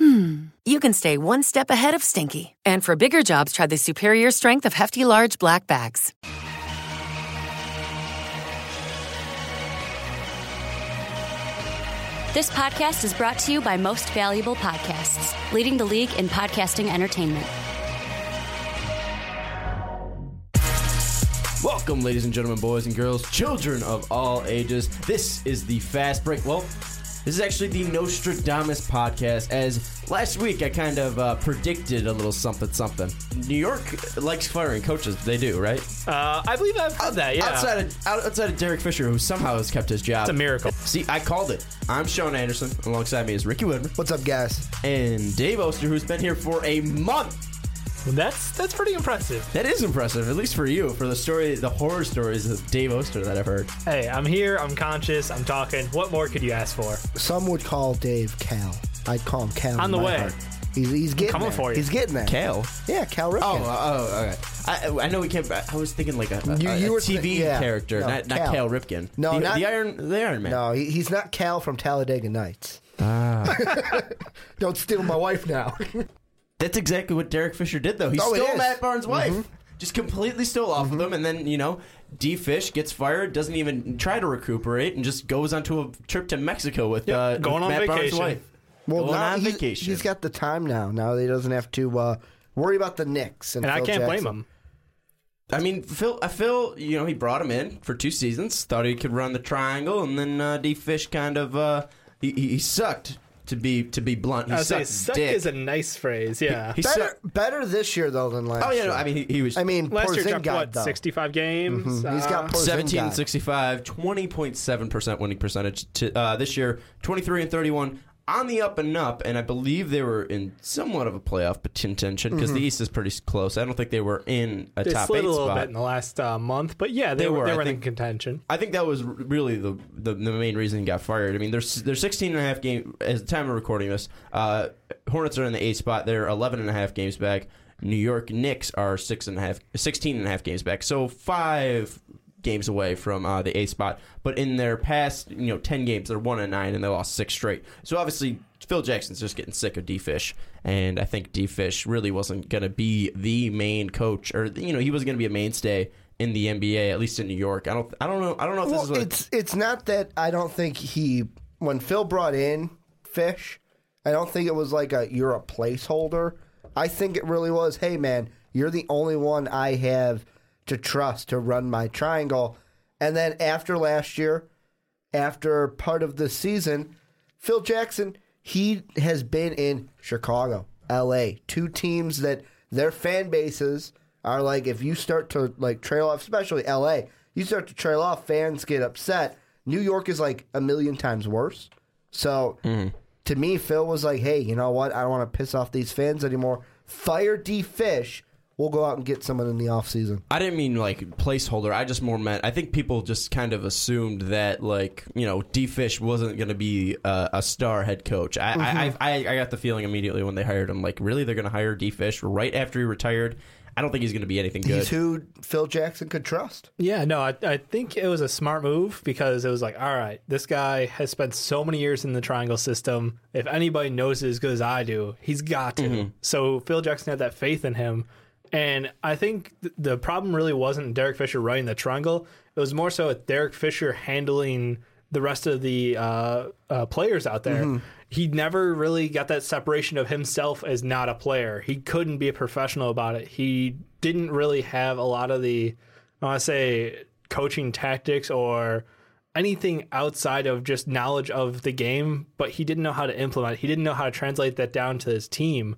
hmm, you can stay one step ahead of stinky. And for bigger jobs, try the superior strength of Hefty Large Black Bags. This podcast is brought to you by Most Valuable Podcasts, leading the league in podcasting entertainment. Welcome, ladies and gentlemen, boys and girls, children of all ages. This is the Fast Break. Well, this is actually the Nostradamus podcast. As last week, I kind of uh, predicted a little something, something. New York likes firing coaches. They do, right? Uh, I believe I've heard that. Yeah, Outside of out- outside of Derek Fisher, who somehow has kept his job. it's a miracle. See, I called it. I'm Sean Anderson. Alongside me is Ricky Widmer What's up, guys? and Dave Oster, who's been here for a month. That's that's pretty impressive. That is impressive, at least for you, for the story, the horror stories of Dave Oster that I've heard. Hey, I'm here. I'm conscious. I'm talking. What more could you ask for? Some would call Dave Cal. I'd call him Cal. On the way. heart. He's, he's getting coming there. for you. He's getting there. Kale. Yeah, Cal Ripken. Oh, oh, okay. I, I know we can't. I was thinking like a, a, You- you a were TV thi- yeah. character, No, not not Cal. Cal Ripken. No, the, not- the Iron the Iron Man. no, he, he's not Cal from Talladega Nights. Ah. Don't steal my wife now. That's exactly what Derek Fisher did, though. He Oh, it stole is. Mm-hmm. Matt Barnes' wife, just completely stole off of him, and then you know, D Fish gets fired, doesn't even try to recuperate, and just goes onto a trip to Mexico with, Yep, uh, going with on Matt Barnes' vacation. wife. well, Going now on he's, vacation. he's got the time now. Now he doesn't have to uh, worry about the Knicks. And, And I Phil can't blame Jackson. him. I mean, Phil. I feel you know he brought him in for two seasons, thought he could run the triangle, and then uh, D Fish kind of uh, he, he he sucked to be to be blunt. He I would say sucked suck dick. is a nice phrase. Yeah. He Better, sucked. better this year though than last. Oh yeah, year. no, I mean he, he was. I mean, Last year dropped Porzingis, what? though. 65 games. He's got Uh, Porzingis. 17 and 65, 20.7% winning percentage. To, uh, this year, 23 and 31 on the up and up. And I believe they were in somewhat of a playoff contention because the East is pretty close. I don't think they were in a they top slid eight a little spot. bit in the last uh, month, but yeah, they, They were, were, they I were in think- contention. I think that was r- really the, the the main reason he got fired. I mean, they're they're 16 and a half game as the time of recording this. Uh, Hornets are in the eighth spot. They're 11 and a half games back. New York Knicks are six and a half, 16 and a half games back. So five games away from uh, the A spot. But in their past, you know, 10 games, they're one and nine, and they lost six straight. So obviously, Phil Jackson's just getting sick of D Fish, and I think D Fish really wasn't going to be the main coach, or you know, he wasn't going to be a mainstay in the NBA, at least in New York. I don't, I don't know, I don't know if this Well, is what it's it's not that I don't think he when Phil brought in Fish, I don't think it was like a you're a placeholder. I think it really was, hey man, you're the only one I have to trust to run my triangle. And then after last year, after part of the season, Phil Jackson, he has been in Chicago, LA, two teams that their fan bases are like if you start to like trail off, especially LA, you start to trail off, fans get upset. New York is like a million times worse. So mm-hmm. to me, Phil was like, "Hey, you know what? I don't want to piss off these fans anymore. Fire D Fish. We'll go out and get someone in the offseason. I didn't mean like placeholder. I just more meant. I think people just kind of assumed that like you know D Fish wasn't going to be uh, a star head coach. I, I, I I got the feeling immediately when they hired him. Like really, they're going to hire D Fish right after he retired. I don't think he's going to be anything good. He's who Phil Jackson could trust. Yeah, no, I, I think it was a smart move because it was like, all right, this guy has spent so many years in the triangle system. If anybody knows it as good as I do, he's got to. So Phil Jackson had that faith in him. And I think th- the problem really wasn't Derek Fisher running the triangle. It was more so with Derek Fisher handling the rest of the uh, uh, players out there. He never really got that separation of himself as not a player. He couldn't be a professional about it. He didn't really have a lot of the, I want to say, coaching tactics or anything outside of just knowledge of the game, but he didn't know how to implement. it. He didn't know how to translate that down to his team.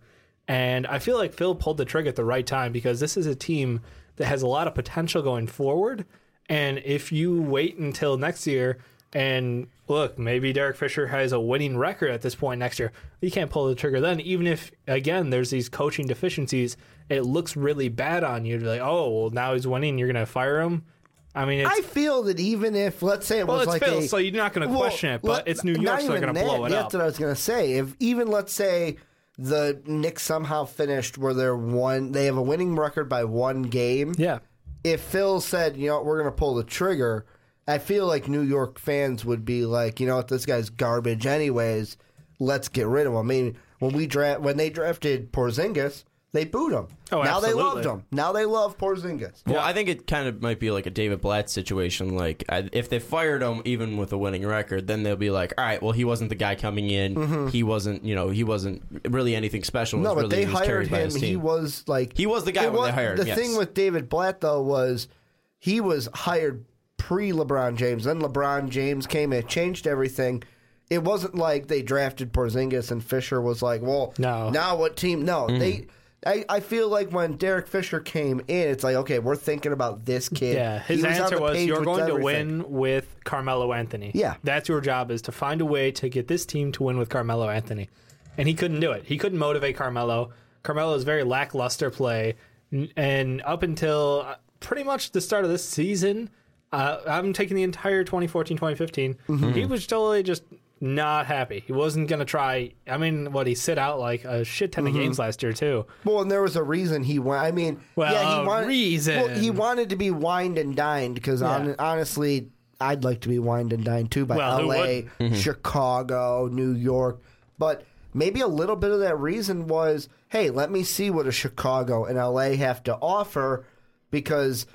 And I feel like Phil pulled the trigger at the right time because this is a team that has a lot of potential going forward. And if you wait until next year And look, maybe Derek Fisher has a winning record at this point next year. You can't pull the trigger then, even if again there's these coaching deficiencies. It looks really bad on you. to be like, oh, well, now he's winning. You're gonna fire him. I mean, it's, I feel that even if, let's say, it well, was it's like Phil, a, so you're not going to Well, question it. But let- it's New York, so they're going to blow it That's up. what I was going to say. If even let's say the Knicks somehow finished where they're one, they have a winning record by one game. Yeah, If Phil said, you know, what, we're going to pull the trigger, I feel like New York fans would be like, you know what, this guy's garbage anyways. Let's get rid of him. I mean, when we draft when they drafted Porzingis, they booed him. Oh, now they loved him. Now they love Porzingis. Well, I think it kind of might be like a David Blatt situation. Like, I, if they fired him even with a winning record, then they'll be like, "All right, well, he wasn't the guy coming in. He wasn't, you know, he wasn't really anything special. Mm-hmm. No, was but really, they he was hired him. He was like He was the guy it when was- they hired The yes. thing with David Blatt though was he was hired pre LeBron James. Then LeBron James came and changed everything. It wasn't like they drafted Porzingis and Fisher was like, well, No. Now what team? No, Mm-hmm. they. I, I feel like when Derek Fisher came in, it's like, okay, we're thinking about this kid. Yeah, his on answer was, "You're going to win with Carmelo Anthony. Yeah. that's your job is to find a way to get this team to win with Carmelo Anthony." And he couldn't do it. He couldn't motivate Carmelo. Carmelo's very lackluster play, and up until uh, pretty much the start of this season, uh, I'm taking the entire 2014-2015. Mm-hmm. He was totally just not happy. He wasn't going to try. I mean, what he sit out like a shit ton Mm-hmm. of games last year too. Well, and there was a reason he went. I mean, Well, yeah, he a wanted. reason. Well, he wanted to be wined and dined because Yeah. honestly, I'd like to be wined and dined too by Well, who L.A., Chicago, New York. But maybe a little bit of that reason was, hey, let me see what a Chicago and L.A. have to offer because,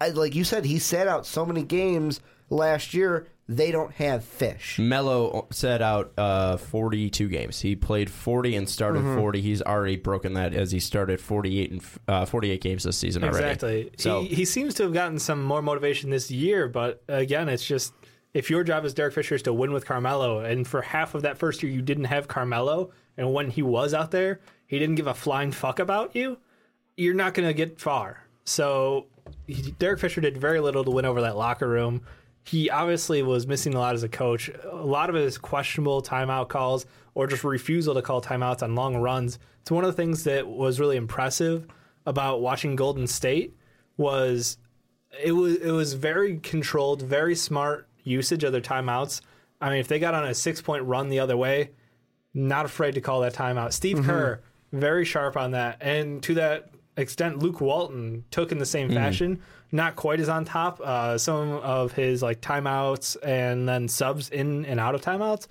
I, like you said, he sat out so many games last year. They don't have fish. Melo set out uh, 42 games. He played 40 and started Mm-hmm. 40. He's already broken that as he started 48 and uh, 48 games this season already. Exactly. So he, he seems to have gotten some more motivation this year, but again, it's just if your job as Derek Fisher is to win with Carmelo, and for half of that first year you didn't have Carmelo, and when he was out there, he didn't give a flying fuck about you, you're not going to get far. So Derek Fisher did very little to win over that locker room. He obviously was missing a lot as a coach. A lot of his questionable timeout calls or just refusal to call timeouts on long runs. It's one of the things that was really impressive about watching Golden State was it was it was very controlled, very smart usage of their timeouts. I mean, if they got on a six point run the other way, not afraid to call that timeout. Steve mm-hmm. Kerr, very sharp on that. And to that extent, Luke Walton took in the same mm. fashion. Not quite as on top. Uh, some of his like timeouts and then subs in and out of timeouts,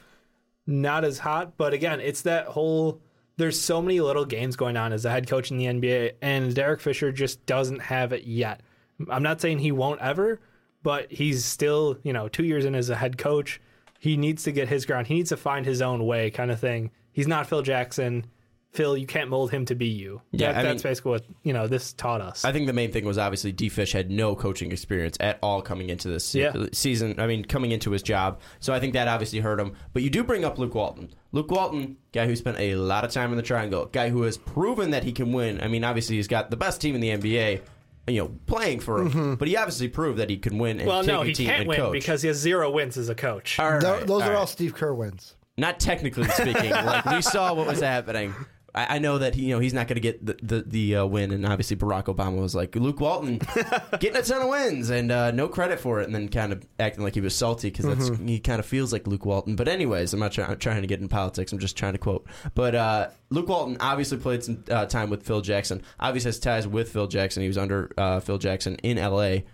not as hot. But again, it's that whole. There's so many little games going on as a head coach in the NBA, and Derek Fisher just doesn't have it yet. I'm not saying he won't ever, but he's still, you know, two years in as a head coach. He needs to get his ground. He needs to find his own way, kind of thing. He's not Phil Jackson. Phil, you can't mold him to be you. Yeah, That- that's mean- basically what you know. This taught us. I think the main thing was obviously D Fish had no coaching experience at all coming into this se- Yeah. season. I mean, coming into his job. So I think that obviously hurt him. But you do bring up Luke Walton. Luke Walton, guy who spent a lot of time in the triangle, guy who has proven that he can win. I mean, obviously he's got the best team in the NBA, you know, playing for him. Mm-hmm. But he obviously proved that he can win and well, take no, a he team can't win coach. because he has zero wins as a coach. All Tho- right, Those are right. all Steve Kerr wins. Not technically speaking. like we saw what was happening. I, I know that he, you know he's not going to get the the, the uh, win, and obviously Barack Obama was like Luke Walton getting a ton of wins and uh, no credit for it, and then kind of acting like he was salty because that's he kind of feels like Luke Walton. But anyways, I'm not try- I'm trying to get in politics. I'm just trying to quote. But uh, Luke Walton obviously played some uh, time with Phil Jackson. Obviously has ties with Phil Jackson. He was under uh, Phil Jackson in L.A.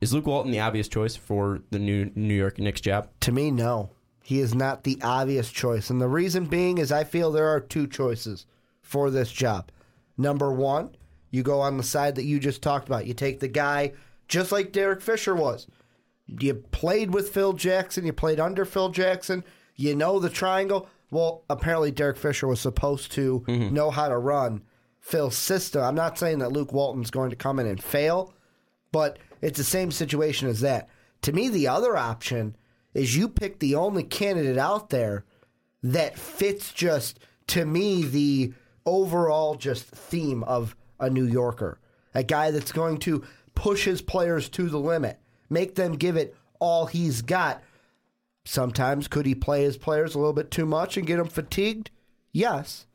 Is Luke Walton the obvious choice for the new New York Knicks job? To me, no. He is not the obvious choice. And the reason being is I feel there are two choices for this job. Number one, you go on the side that you just talked about. You take the guy just like Derek Fisher was. You played with Phil Jackson, you played under Phil Jackson, you know the triangle. Well, apparently Derek Fisher was supposed to mm-hmm. know how to run Phil's system. I'm not saying that Luke Walton's going to come in and fail, but it's the same situation as that. To me, the other option is you pick the only candidate out there that fits just to me the overall just theme of a New Yorker. A guy that's going to push his players to the limit, make them give it all he's got. Sometimes could he play his players a little bit too much and get them fatigued? Yes.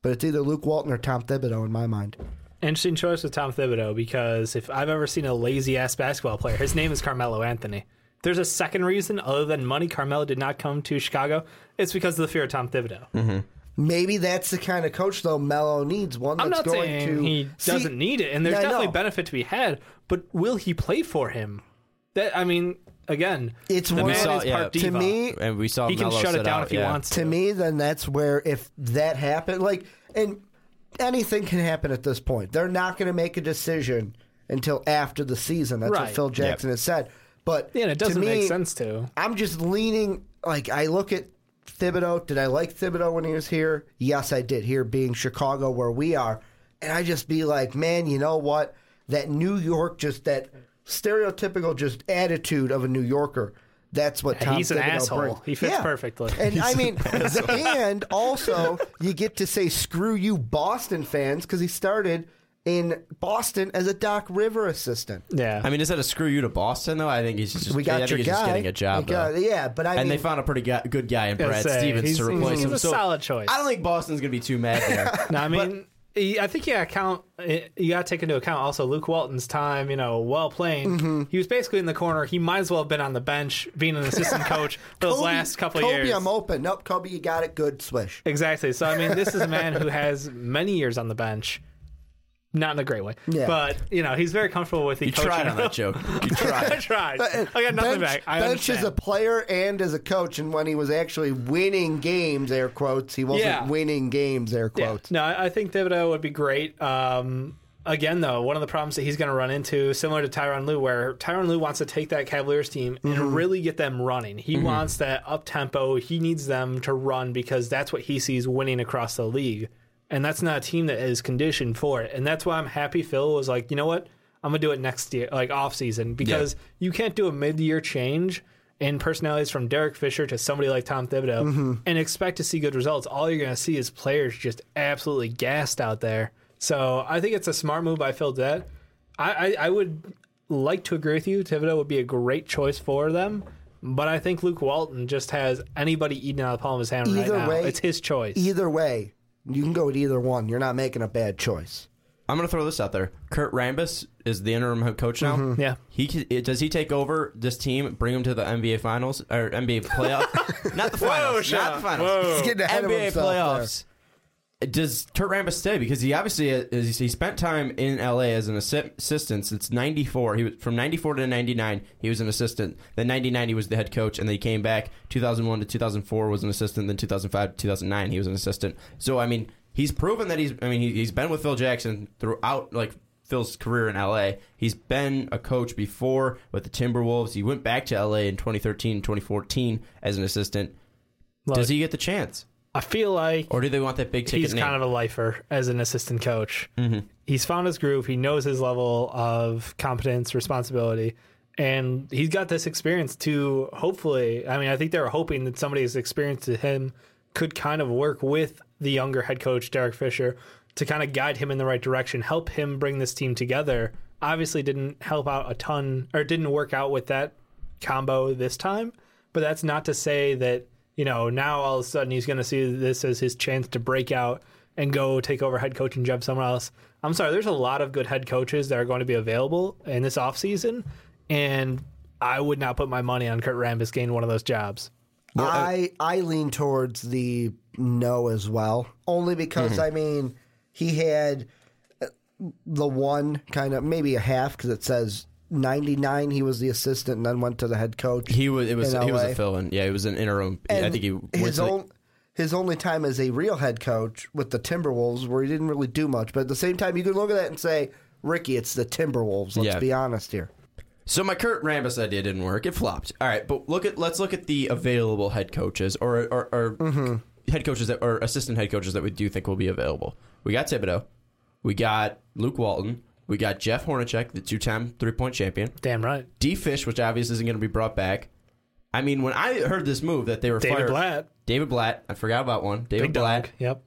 But it's either Luke Walton or Tom Thibodeau in my mind. Interesting choice with Tom Thibodeau because if I've ever seen a lazy ass basketball player, his name is Carmelo Anthony. There's a second reason other than money Carmelo did not come to Chicago. It's because of the fear of Tom Thibodeau. Mm-hmm. Maybe that's the kind of coach though Melo needs. One that's I'm not going saying to he See, doesn't need it, and there's Yeah, definitely benefit to be had. But will he play for him? That I mean, again, It's the one man saw- is yeah, part to diva. me- and we saw he can shut it down out, if he yeah. wants to. to me, then that's where if that happened, like, and anything can happen at this point. They're not going to make a decision until after the season. That's what Phil Jackson has said. But yeah, it doesn't me, make sense to. I'm just leaning like I look at Thibodeau. Did I like Thibodeau when he was here? Yes, I did. Here being Chicago, where we are, and I just be like, man, you know what? That New York, just that stereotypical, just attitude of a New Yorker. That's what Tom he's an asshole. brings. He fits perfectly. And I mean, and also you get to say screw you, Boston fans, because he started in Boston as a Doc River assistant. Yeah, I mean, is that a screw you to Boston though? I think he's just. We got I think your he's guy. just getting a job. Got- yeah, but I and mean, they found a pretty guy, good guy in Brad say, Stevens he's- to replace he's him. a so solid choice. I don't think Boston's going to be too mad there. No, I mean, he- I think you got to count. You got to take into account also Luke Walton's time. You know, well playing. Mm-hmm. He was basically in the corner. He might as well have been on the bench, being an assistant coach for those last couple of Kobe, years. I'm open. Nope, Kobe, you got it. Good swish. Exactly. So I mean, this is a man who has many years on the bench. Not in a great way, Yeah. but you know he's very comfortable with the You coaching. tried on that joke. You tried. I tried. I got nothing bench, back. I bench as a player and as a coach, and when he was actually winning games, air quotes, he wasn't Yeah. winning games, air Yeah. quotes. No, I I think Thibodeau would be great. Um, again, though, one of the problems that he's going to run into, similar to Tyronn Lue, where Tyronn Lue wants to take that Cavaliers team Mm-hmm. and really get them running. He wants that up tempo. He needs them to run because that's what he sees winning across the league. And that's not a team that is conditioned for it. And that's why I'm happy Phil was like, you know what? I'm gonna do it next year, like off season, because you can't do a mid year change in personalities from Derek Fisher to somebody like Tom Thibodeau Mm-hmm. and expect to see good results. All you're gonna see is players just absolutely gassed out there. So I think it's a smart move by Phil Debt. I, I, I would like to agree with you. Thibodeau would be a great choice for them. But I think Luke Walton just has anybody eating out of the palm of his hand Either right now. way- it's his choice. Either way, you can go with either one. You're not making a bad choice. I'm going to throw this out there. Kurt Rambis is the interim head coach now. Mm-hmm. Yeah. He does he take over this team, bring them to the NBA finals or NBA playoffs? not the finals. Whoa, not the finals. Whoa. He's getting ahead of NBA himself playoffs. Does Kurt Rambis stay? Because he obviously is, he spent time in LA as an assi- assistant since '94. He was from '94 to '99. He was an assistant. Then '99 he was the head coach, and then he came back. 2001 to 2004 was an assistant. Then 2005 to 2009 he was an assistant. So I mean, he's proven that he's. I mean, he, he's been with Phil Jackson throughout like Phil's career in LA. He's been a coach before with the Timberwolves. He went back to LA in 2013, 2014 as an assistant. Does he get the chance, I feel like or do they want that big ticket he's name? kind of a lifer as an assistant coach. Mm-hmm. He's found his groove. He knows his level of competence, responsibility, and he's got this experience to hopefully. I mean, I think they were hoping that somebody's experience to him could kind of work with the younger head coach Derek Fisher to kind of guide him in the right direction, help him bring this team together. Obviously, didn't help out a ton, or didn't work out with that combo this time. But that's not to say that you know now all of a sudden he's going to see this as his chance to break out and go take over head coaching job somewhere else. I'm sorry, there's a lot of good head coaches that are going to be available in this offseason, and I would not put my money on Kurt Rambis getting one of those jobs. I I lean towards the no as well, only because Mm-hmm. I mean he had uh, the one kind of maybe a half because it says ninety nine. He was the assistant and then went to the head coach. He was. It was. He was a fill-in. Yeah, he was an interim. I think he his own his only time as a real head coach with the Timberwolves, where he didn't really do much. But at the same time, you can look at that and say, Ricky, it's the Timberwolves. Let's Yeah. be honest here. So my Kurt Rambis idea didn't work. It flopped. All right, but look at let's look at the available head coaches or or, or Mm-hmm. head coaches that or assistant head coaches that we do think will be available. We got Thibodeau, we got Luke Walton, we got Jeff Hornacek, the two-time three-point champion. Damn right. D Fish, which obviously isn't going to be brought back. I mean, when I heard this move that they were David fired, Blatt. David Blatt, I forgot about one. David Big Blatt. dog. Yep.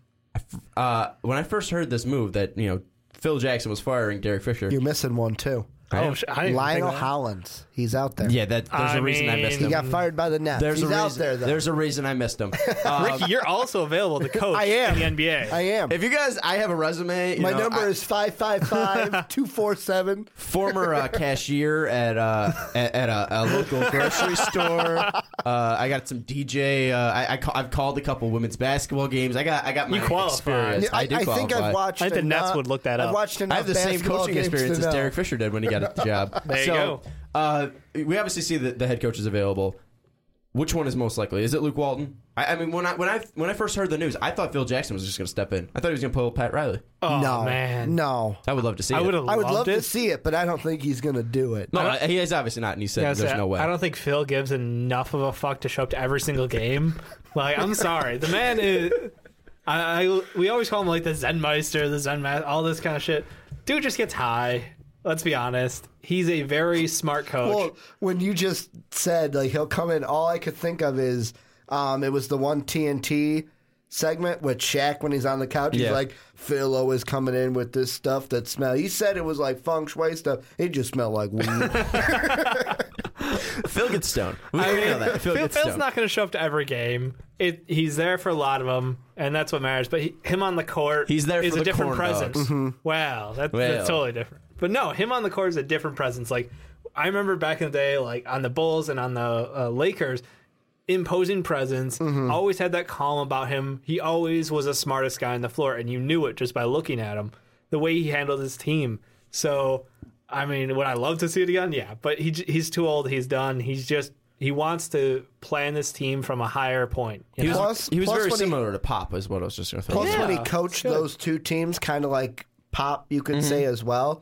Uh, when I first heard this move that you know Phil Jackson was firing Derek Fisher, You're missing one too. Oh, I Lionel think. Hollins. He's out there. Yeah, that there's a I reason I missed him. He got fired by the Nets. There's He's a out reason. there though. There's a reason I missed him. Uh, Ricky, you're also available to coach I am. in the NBA. I am. if you guys, I have a resume. you My know, number I- is 555-247. former uh, cashier at uh, at, at a, a local grocery store. Uh, I got some DJ. Uh, I, I ca- I've called a couple women's basketball games. I got I got my You qualify. experience. Yeah, I, do I think qualify. I've watched. I think the Nets enough- would look that up. I've up. watched enough I have the same basketball coaching games to experience as know. Derek Fisher did when he got the job. There you so, go. Uh, we obviously see that the head coach is available. Which one is most likely? Is it Luke Walton? I, I mean, when I when I when I first heard the news, I thought Phil Jackson was just going to step in. I thought he was going to pull Pat Riley. Oh no, man, no. I would love to see. I it. would. I would love it. to see it, but I don't think he's going to do it. No, he is obviously not, and he said Yeah, there's so no way. I don't think Phil gives enough of a fuck to show up to every single game. Like, I'm sorry, the man is. I, I we always call him like the Zen Meister, the Zen Master, all this kind of shit. Dude just gets high. Let's be honest. He's a very smart coach. Well, when you just said like he'll come in, all I could think of is um, it was the one TNT segment with Shaq when he's on the couch. He's Yeah. like, Phil always coming in with this stuff that smell. He said it was like feng shui stuff. It just smelled like weed. Phil gets stoned. We I we mean, know that. Phil Phil, gets Phil's stoned. not going to show up to every game. It, he's there for a lot of them, and that's what matters. But he, him on the court, He's there is for a the different corn presence. dogs. Wow, that, Well. that's totally different. But no, him on the court is a different presence. Like I remember back in the day, like on the Bulls and on the uh, Lakers, imposing presence. Always had that calm about him. He always was the smartest guy on the floor, and you knew it just by looking at him. The way he handled his team. So, I mean, would I love to see it again? Yeah, but he he's too old. He's done. He's just he wants to plan this team from a higher point. you He was, know? Plus- he was plus very when he- similar to Pop, is what I was just going to throw. Plus, in. when he coached those two teams, kind of like Pop, you could say as well.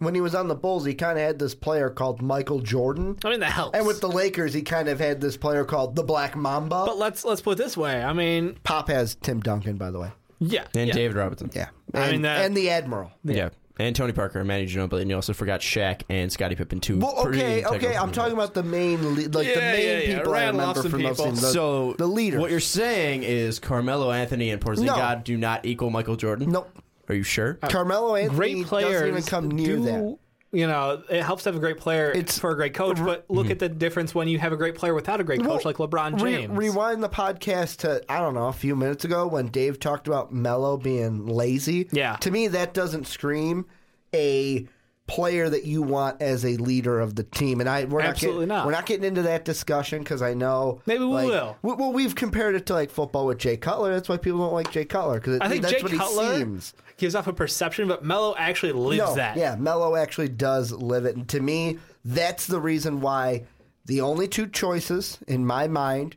When he was on the Bulls, he kind of had this player called Michael Jordan. I mean, that helps. And with the Lakers, he kind of had this player called the Black Mamba. but let's let's put it this way. I mean, Pop has Tim Duncan, by the way. yeah, and yeah. David Robinson. Yeah. I And, mean, that- and the Admiral. Yeah. And Tony Parker and Manny Ginobili, and you also forgot Shaq and Scottie Pippen too. Well, okay, okay. I'm talking about the main, le- like the main yeah, yeah. people I Rattle remember some from those people. teams. The, so the leader. What you're saying is Carmelo Anthony and Porzingis do not equal Michael Jordan. Nope. Are you sure? Carmelo Anthony great players doesn't even come near do- that. You know, it helps to have a great player It's- for a great coach, but look Mm-hmm. at the difference when you have a great player without a great coach like LeBron Re- James. rewind the podcast to I don't know a few minutes ago when Dave talked about Melo being lazy. Yeah. to me that doesn't scream a player that you want as a leader of the team. And I we're Absolutely not, getting, not. we're not getting into that discussion because I know Maybe we like, will. w- Well, we've compared it to like football with Jay Cutler. That's why people don't like Jay Cutler because I think that's Jay what Cutler he seems. gives off a perception, but Melo actually lives No, that. yeah, Melo actually does live it, and to me, that's the reason why the only two choices in my mind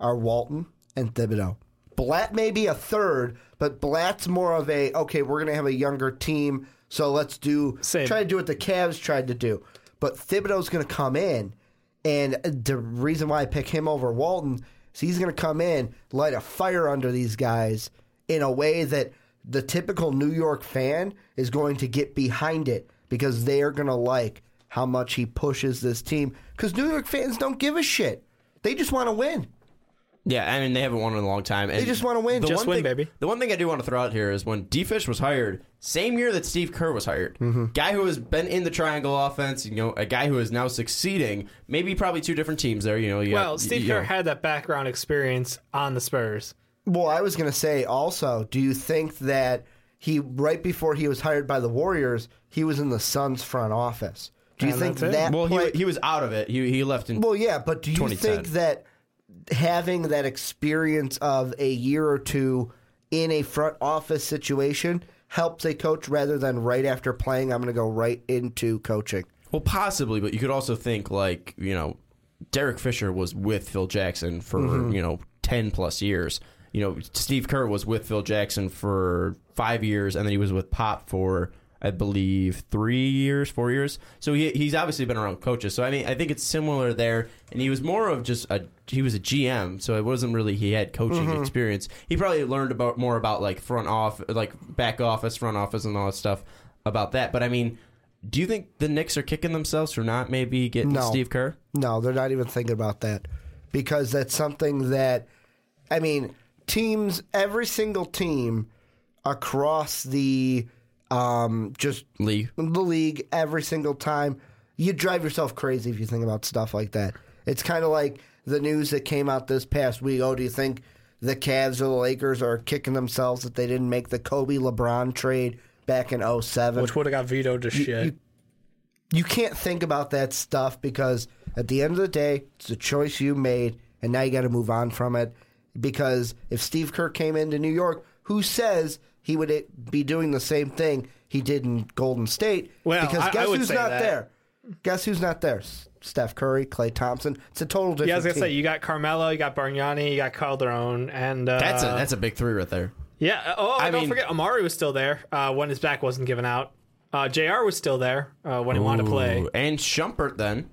are Walton and Thibodeau. Blatt may be a third, but Blatt's more of a okay. We're going to have a younger team, so let's do Same. try to do what the Cavs tried to do. But Thibodeau's going to come in, and the reason why I pick him over Walton is he's going to come in, light a fire under these guys in a way that the typical New York fan is going to get behind it because they are going to like how much he pushes this team. Because New York fans don't give a shit; they just want to win. Yeah, I mean they haven't won in a long time. And They just wanna win. The Just one win, thing, baby. The one thing I do want to throw out here is when D Fish was hired, same year that Steve Kerr was hired, mm-hmm. guy who has been in the triangle offense, you know, a guy who is now succeeding. Maybe probably two different teams there. You know, you Well, got- Steve you Kerr know. had that background experience on the Spurs. Well, I was going to say also, do you think that he right before he was hired by the Warriors, he was in the Suns front office? Do you And think that's it. that? Well, play- he, he was out of it. He he left in. Well, yeah, but do you 2010. think that having that experience of a year or two in a front office situation helps a coach rather than right after playing, I'm going to go right into coaching? Well, possibly, but you could also think like you know, Derek Fisher was with Phil Jackson for Mm-hmm. you know ten plus years. You know, Steve Kerr was with Phil Jackson for five years, and then he was with Pop for I believe three years, four years. So he he's obviously been around coaches. So I mean, I think it's similar there. And he was more of just a he was a GM, so it wasn't really he had coaching Mm-hmm. experience. He probably learned about more about like front off, like back office, front office, and all that stuff about that. But I mean. Do you think the Knicks are kicking themselves for not maybe getting No. Steve Kerr? No, they're not even thinking about that because that's something that, I mean, teams, every single team across the um, just League. the league every single time. You drive yourself crazy if you think about stuff like that. It's kind of like the news that came out this past week. Oh, do you think the Cavs or the Lakers are kicking themselves that they didn't make the Kobe LeBron trade back in 07? which would have got vetoed to shit. you- you can't think about that stuff because at the end of the day, it's a choice you made, and now you got to move on from it. Because if Steve Kerr came into New York, who says he would be doing the same thing he did in Golden State? Well, because I- I guess would who's say not that. there? Guess who's not there? Steph Curry, Klay Thompson. It's a total different. yeah, I was gonna team. say you got Carmelo, you got Bargnani, you got Calderon, and uh, That's a that's a big three right there. yeah. uh, Oh, I don't mean- forget Amari was still there uh, when his back wasn't given out. Uh, Jr. was still there uh, when he wanted to play. Ooh, And Shumpert then.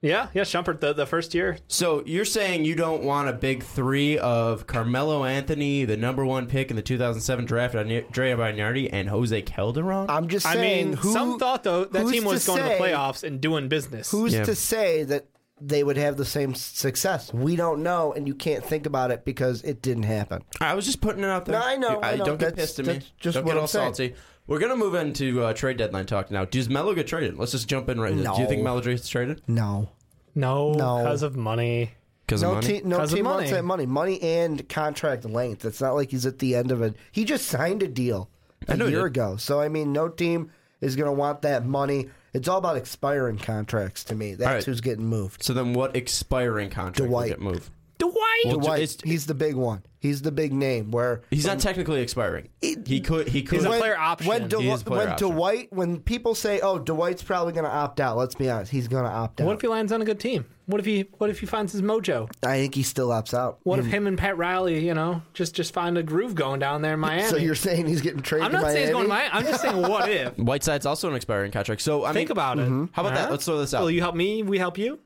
Yeah, yeah. Shumpert the, the first year. So you're saying you don't want a big three of Carmelo Anthony, the number one pick in the 2007 draft, Andrea Bargnani, and Jose Calderon? I'm just I saying. mean, who, some thought though that who's team was to going to the playoffs and doing business. Who's Yeah. to say that they would have the same success? We don't know, and you can't think about it because it didn't happen. I was just putting it out there. No, I know, You- I know. Don't get That's- pissed at me. that's just don't what get I'm all saying. salty. We're gonna move into uh, trade deadline talk now. Does Melo get traded? Let's just jump in right. there. Do you think No. Melo gets traded No. no, No. because of money. because No of money? team, no 'Cause of team wants money. that money, money and contract length. It's not like he's at the end of it. He just signed a deal I a know he year did. ago. So I mean, no team is going to want that money. It's all about expiring contracts to me. That's All right. who's getting moved. So then, what expiring contract will Dwight. get moved? Dwight. Well, Dwight, it's- he's the big one. He's the big name. Where He's not technically expiring. He could. He could. He's a player option. When, He Dw- is player when option. Dwight, when people say, "Oh, Dwight's probably going to opt out," let's be honest, he's going to opt out. What if he lands on a good team? What if he What if he finds his mojo? I think he still opts out. What if him and Pat Riley, you know, just just find a groove going down there in Miami? So you're saying he's getting traded I'm to not saying he's going to Miami? Miami. I'm just saying what if. Whiteside's also an expiring contract. So I Think mean, about it. Mm-hmm. How about that? Huh? Let's throw this out. Will you help me, we help you.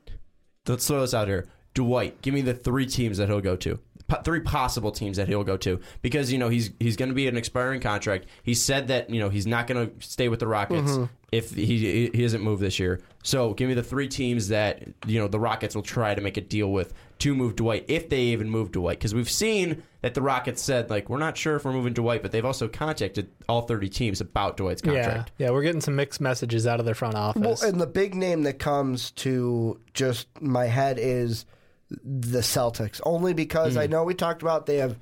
Let's throw this out here. Dwight, give me the three teams that he'll go to. Po- three possible teams that he'll go to because you know he's he's going to be an expiring contract. He said that you know he's not going to stay with the Rockets Mm-hmm. if he he doesn't move this year. So give me the three teams that you know the Rockets will try to make a deal with to move Dwight if they even move Dwight because we've seen that the Rockets said like we're not sure if we're moving Dwight, but they've also contacted all 30 teams about Dwight's contract. Yeah, yeah, we're getting some mixed messages out of their front office. Well, and the big name that comes to just my head is the Celtics, only because Mm. I know we talked about they have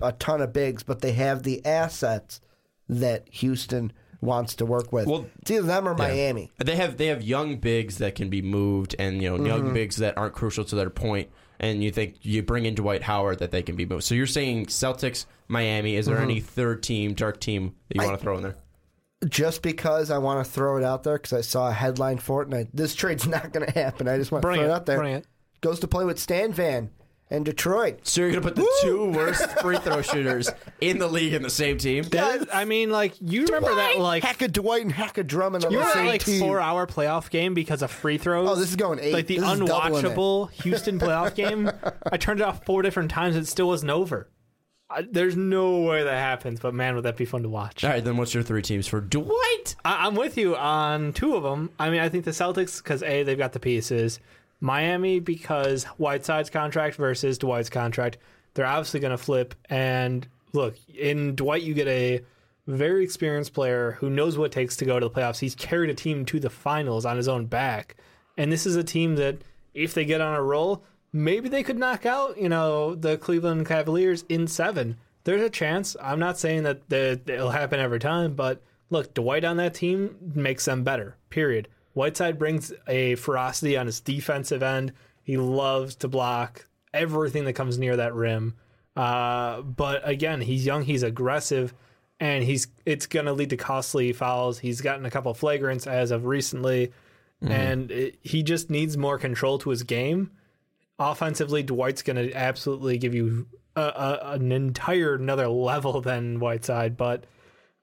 a ton of bigs, but they have the assets that Houston wants to work with. Well, it's either them or Yeah. Miami. They have they have young bigs that can be moved, and you know Mm-hmm. young bigs that aren't crucial to their point. And you think you bring in Dwight Howard that they can be moved. So you're saying Celtics, Miami. Is there Mm-hmm. any third team, dark team that you want to throw in there? Just because I want to throw it out there because I saw a headline for it, and I, this trade's not going to happen. I just want to Bring throw it, it, out there. bring it. Goes to play with Stan Van and Detroit. So you're gonna put the two worst free throw shooters in the league in the same team? That- I mean, like you remember that like Hack a Dwight and Hack a Drummond on you the same that like team. four hour playoff game because of free throws. Oh, this is going eight. Like the This is doubling it. unwatchable Houston playoff game. I turned it off four different times. It still wasn't over. I, there's no way that happens. But man, would that be fun to watch? All right, then what's your three teams for Dwight? I, I'm with you on two of them. I mean, I think the Celtics because a they've got the pieces. Miami because Whiteside's contract versus Dwight's contract. They're obviously going to flip. And look, in Dwight, you get a very experienced player who knows what it takes to go to the playoffs. He's carried a team to the finals on his own back. And this is a team that, if they get on a roll, maybe they could knock out, you know, the Cleveland Cavaliers in seven. There's a chance. I'm not saying that it'll happen every time, but look, Dwight on that team makes them better. Period. Whiteside brings a ferocity on his defensive end. He loves to block everything that comes near that rim. Uh, but again, he's young, he's aggressive, and he's it's going to lead to costly fouls. He's gotten a couple flagrants as of recently, and it, he just needs more control to his game. Offensively, Dwight's going to absolutely give you a, a, an entire another level than Whiteside, but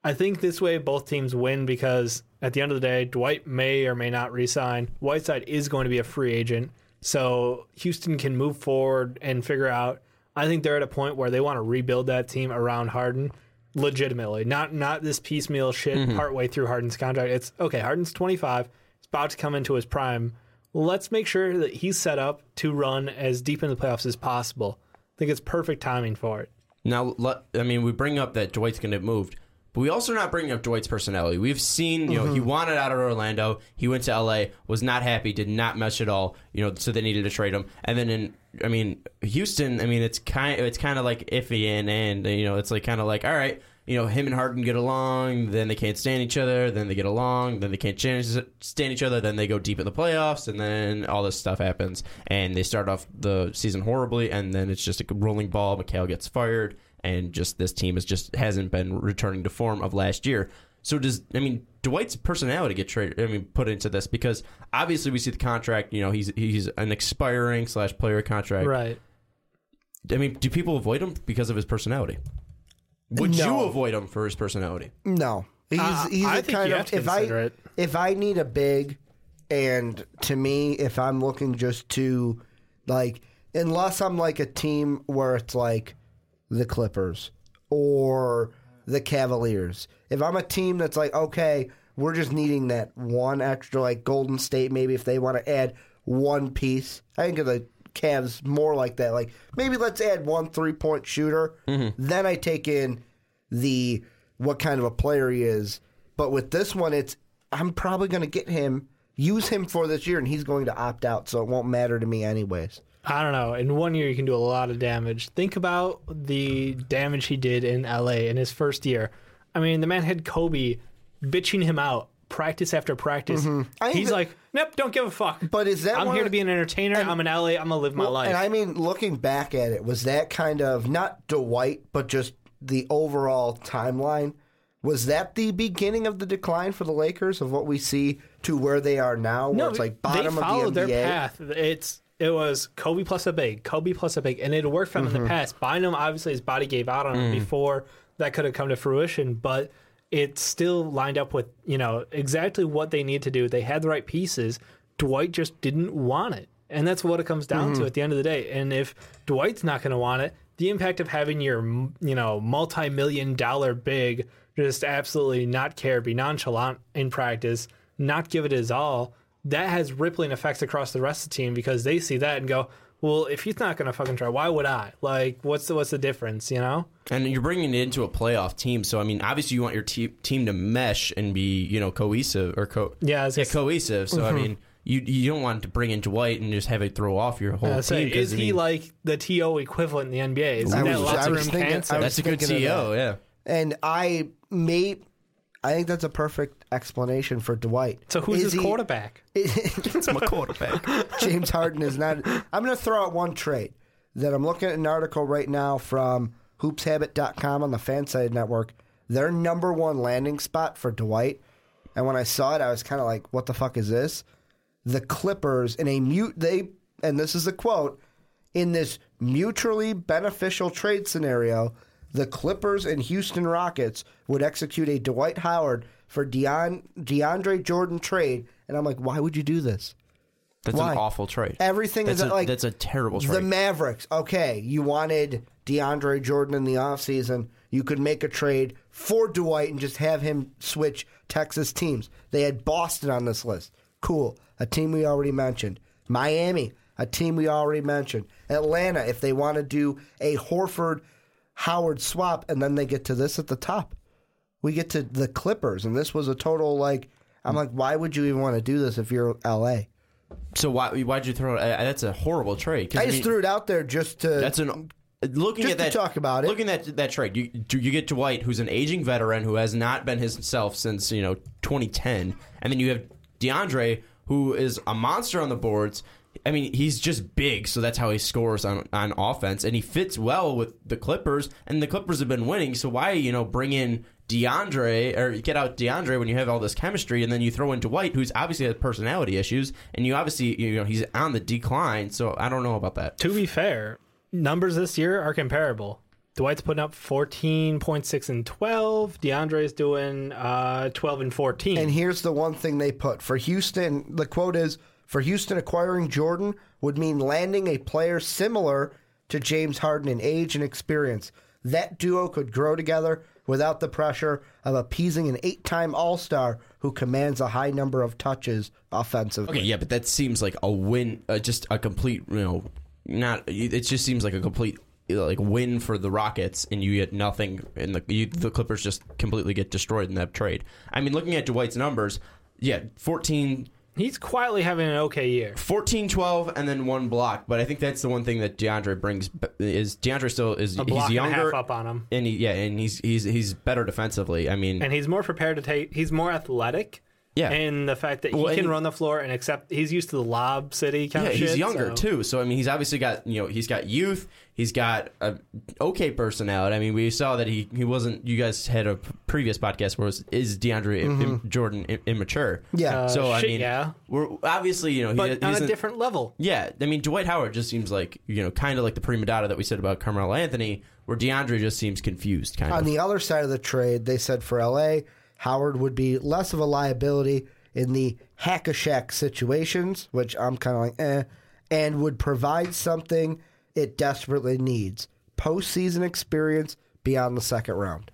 I think this way both teams win because at the end of the day, Dwight may or may not resign. Whiteside is going to be a free agent, so Houston can move forward and figure out. I think they're at a point where they want to rebuild that team around Harden, legitimately, not not this piecemeal shit mm-hmm. partway through Harden's contract. It's okay. Harden's twenty five. He's about to come into his prime. Let's make sure that he's set up to run as deep in the playoffs as possible. I think it's perfect timing for it. Now, I mean, we bring up that Dwight's going to get moved, But we also are not bringing up Dwight's personality. We've seen, you know, he Mm-hmm. wanted out of Orlando. He went to LA, was not happy, did not mesh at all. You know, so they needed to trade him. And then in, I mean, Houston. I mean, it's kind, it's kind of like iffy, and and you know, it's like kind of like, all right, you know, him and Harden get along, then they can't stand each other, then they get along, then they can't stand each other, then they go deep in the playoffs, and then all this stuff happens, and they start off the season horribly, and then it's just a rolling ball. McHale gets fired, and just this team is just hasn't been returning to form of last year. So does I mean Dwight's personality get traded? I mean put into this because obviously we see the contract. You know he's he's an expiring slash player contract. Right. I mean, do people avoid him because of his personality? Would No. you avoid him for his personality? No, he's Uh, he's I think kind you of have to if I it. if I need a big, and to me, if I'm looking just to like, unless I'm like a team where it's like the Clippers or the Cavaliers, if I'm a team that's like okay, we're just needing that one extra like Golden State maybe if they want to add one piece, I think of the Cavs more like that. Like maybe let's add one three point shooter. Mm-hmm. Then I take in the what kind of a player he is. But with this one, it's I'm probably going to get him, use him for this year, and he's going to opt out, so it won't matter to me anyways. I don't know. In one year, you can do a lot of damage. Think about the damage he did in LA in his first year. I mean, the man had Kobe bitching him out practice after practice. Mm-hmm. He's that- like, nope, don't give a fuck. But is that I'm here of- to be an entertainer. I'm in LA. I'm gonna live my life. And I mean, looking back at it, was that kind of not Dwight, but just the overall timeline? Was that the beginning of the decline for the Lakers of what we see to where they are now, where it's like bottom they of the NBA? their path. It's it was Kobe plus a big, Kobe plus a big, and it worked for him Mm-hmm. in the past. Bynum, obviously, his body gave out on him before that could have come to fruition, but it still lined up with you know exactly what they need to do. They had the right pieces. Dwight just didn't want it, and that's what it comes down Mm-hmm. to at the end of the day. And if Dwight's not going to want it, the impact of having your you know multi-million dollar big just absolutely not care, be nonchalant in practice, not give it his all, that has rippling effects across the rest of the team because they see that and go, well, if he's not going to fucking try, why would I? Like, what's the what's the difference? You know? And you're bringing it into a playoff team, so I mean, obviously you want your te- team to mesh and be, you know, cohesive or co- Yeah, I yeah, gonna- cohesive. So I mean, you you don't want to bring in Dwight and just have it throw off your whole Uh, team. say, 'cause, is I he like the TO equivalent in the NBA? Isn't I that was- lots I of was room thinking- cancer? I was that's a good thinking of TO, yeah. And I may, I think that's a perfect explanation for Dwight. so who's Is his he- quarterback? It's my quarterback. James Harden is not. I'm going to throw out one trade that I'm looking at an article right now from hoopshabit.com on the FanSided Network. Their number one landing spot for Dwight. And when I saw it, I was kind of like, what the fuck is this? The Clippers in a mute, they, and this is a quote, in this mutually beneficial trade scenario, the Clippers and Houston Rockets would execute a Dwight Howard for Deon, DeAndre Jordan trade. And I'm like, why would you do this? That's Why? an awful trade. Everything that's is a, like that's a terrible trade. the Mavericks. Okay, you wanted DeAndre Jordan in the offseason. You could make a trade for Dwight and just have him switch Texas teams. They had Boston on this list. Cool. A team we already mentioned. Miami, a team we already mentioned. Atlanta, if they want to do a Horford Howard swap, and then they get to this at the top. We get to the Clippers, and this was a total like. I'm like, why would you even want to do this if you're LA? so why why'd you throw it? Uh, that's a horrible trade. I just mean, threw it out there just to. That's an looking Just at that talk about it. Looking at that trade, you do you get Dwight, who's an aging veteran who has not been himself since you know 2010, and then you have DeAndre, who is a monster on the boards. I mean, he's just big, so that's how he scores on on offense, and he fits well with the Clippers, and the Clippers have been winning. So why you know bring in DeAndre or get out DeAndre when you have all this chemistry, and then you throw in Dwight, who's obviously has personality issues, and you obviously you know he's on the decline. So I don't know about that. To be fair, numbers this year are comparable. Dwight's putting up 14.6 and 12. DeAndre's doing uh, 12 and 14. And here's the one thing they put for Houston. The quote is for Houston acquiring Jordan would mean landing a player similar to James Harden in age and experience. That duo could grow together without the pressure of appeasing an eight-time All-Star who commands a high number of touches offensively. Okay, yeah, but that seems like a win, uh, just a complete, you know, not. It just seems like a complete like win for the Rockets and you get nothing, and the you, the Clippers just completely get destroyed in that trade. I mean, looking at Dwight's numbers, yeah, 14, He's quietly having an okay year. 14 12 and then one block. But I think that's the one thing that DeAndre brings is DeAndre still is A block he's and a younger half up on him. and he, yeah, and he's he's he's better defensively. I mean, and he's more prepared to take. He's more athletic. Yeah. and the fact that he Well, and can he- run the floor and accept. He's used to the lob city kind yeah, of he's younger so- too. So I mean, he's obviously got you know he's got youth. He's got a okay personality. I mean, we saw that he he wasn't. You guys had a previous podcast where it was is DeAndre im- im- Jordan i- immature? Yeah. Uh, so I shit, mean, yeah, we're obviously you know he, but he's on a different level. Yeah, I mean Dwight Howard just seems like you know kind of like the prima donna that we said about Carmelo Anthony, where DeAndre just seems confused. Kind On of. On the other side of the trade, they said for LA, Howard would be less of a liability in the hack a Shaq situations, which I'm kind of like, eh, and would provide something it desperately needs postseason experience beyond the second round.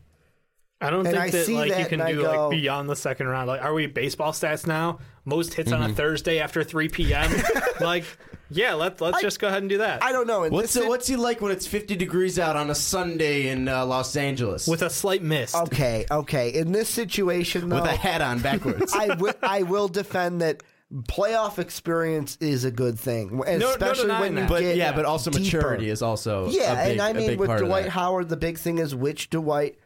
I don't And think I that see like that you can do go- like beyond the second round. Like, are we baseball stats now? Most hits Mm-hmm. on a Thursday after three p.m. like, yeah, let let's just go ahead and do that I don't know. in What's this it, what's he like when it's 50 degrees out on a Sunday in uh, Los Angeles with a slight mist. Okay, okay. In this situation, though, with a hat on backwards? I wi- I will defend that playoff experience is a good thing, and no especially denying when you but get yeah, but also deeper. maturity is also Yeah, a big, and I mean with Dwight. Howard, the big thing is which Dwight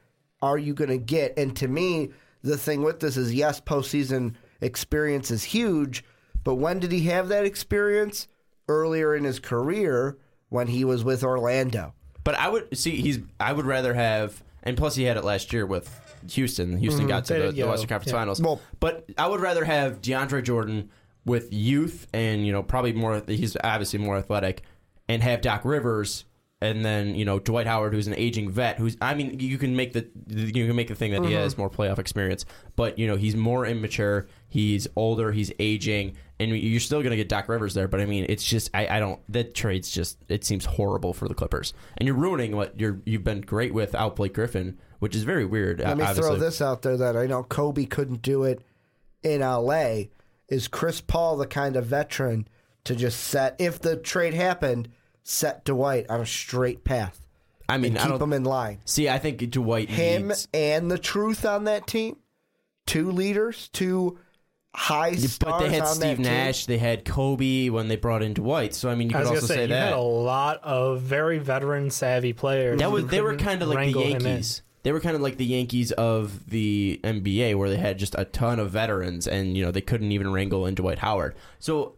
are you going to get? And to me, the thing with this is yes, postseason experience is huge, but when did he have that experience? Earlier in his career, when he was with Orlando. But I would see he's. I would rather have, and plus he had it last year with Houston. Houston mm-hmm. got to There the, you the. Western Conference Yeah. Finals. Well- but I would rather have DeAndre Jordan with youth and you know probably more. He's obviously more athletic, and have Doc Rivers. And then you know Dwight Howard, who's an aging vet, who's I mean you can make the you can make the thing that he has mm-hmm. more playoff experience, but you know he's more immature, he's older, he's aging, and you're still going to get Doc Rivers there. But I mean it's just I, I don't that trade's just it seems horrible for the Clippers, and you're ruining what you're you've been great with out Blake Griffin, which is very weird. Let me obviously. throw this out there that I know Kobe couldn't do it in LA. Is Chris Paul the kind of veteran to just set if the trade happened, set Dwight on a straight path I mean and I keep don't him in line? see. I think Dwight Him needs. and the truth on that team, two leaders, two high stars But they had on Steve that Nash, they had Kobe when they brought in Dwight. So I mean, you I could was also say, say you that had a lot of very veteran savvy players. That was they were kind of like the wrangle him in. Yankees. They were kind of like the Yankees of the NBA, where they had just a ton of veterans, and you know they couldn't even wrangle in Dwight Howard. So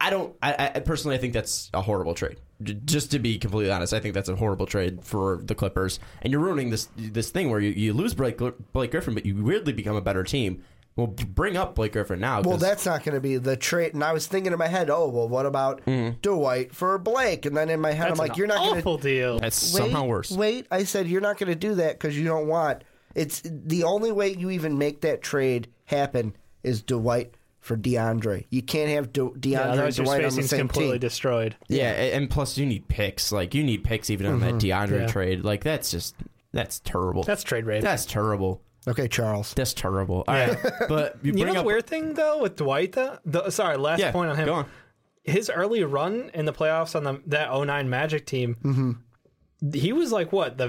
I don't. I, I personally, I think that's a horrible trade. J- Just to be completely honest, I think that's a horrible trade for the Clippers, and you're ruining this this thing where you, you lose Blake, Blake Griffin, but you weirdly become a better team. Well, bring up Blake Griffin now. Well, that's not going to be the trade. And I was thinking in my head, oh, well, what about mm-hmm. Dwight for Blake? And then in my head, That's I'm like, you're not going to awful deal. that's wait, somehow worse. Wait, I said you're not going to do that because you don't want. It's the only way you even make that trade happen is Dwight for DeAndre. You can't have De- DeAndre yeah, and otherwise your Dwight on the same completely team. destroyed. Yeah, a- and plus you need picks. Like you need picks even on that DeAndre Yeah. trade. Like that's just that's terrible. That's trade rape. That's terrible. Okay, Charles. That's terrible. All right, but you you bring know the up weird thing though with Dwight though? The, sorry, last yeah. point on him. Go on. His early run in the playoffs on the that 09 Magic team, Mm-hmm. he was like what the.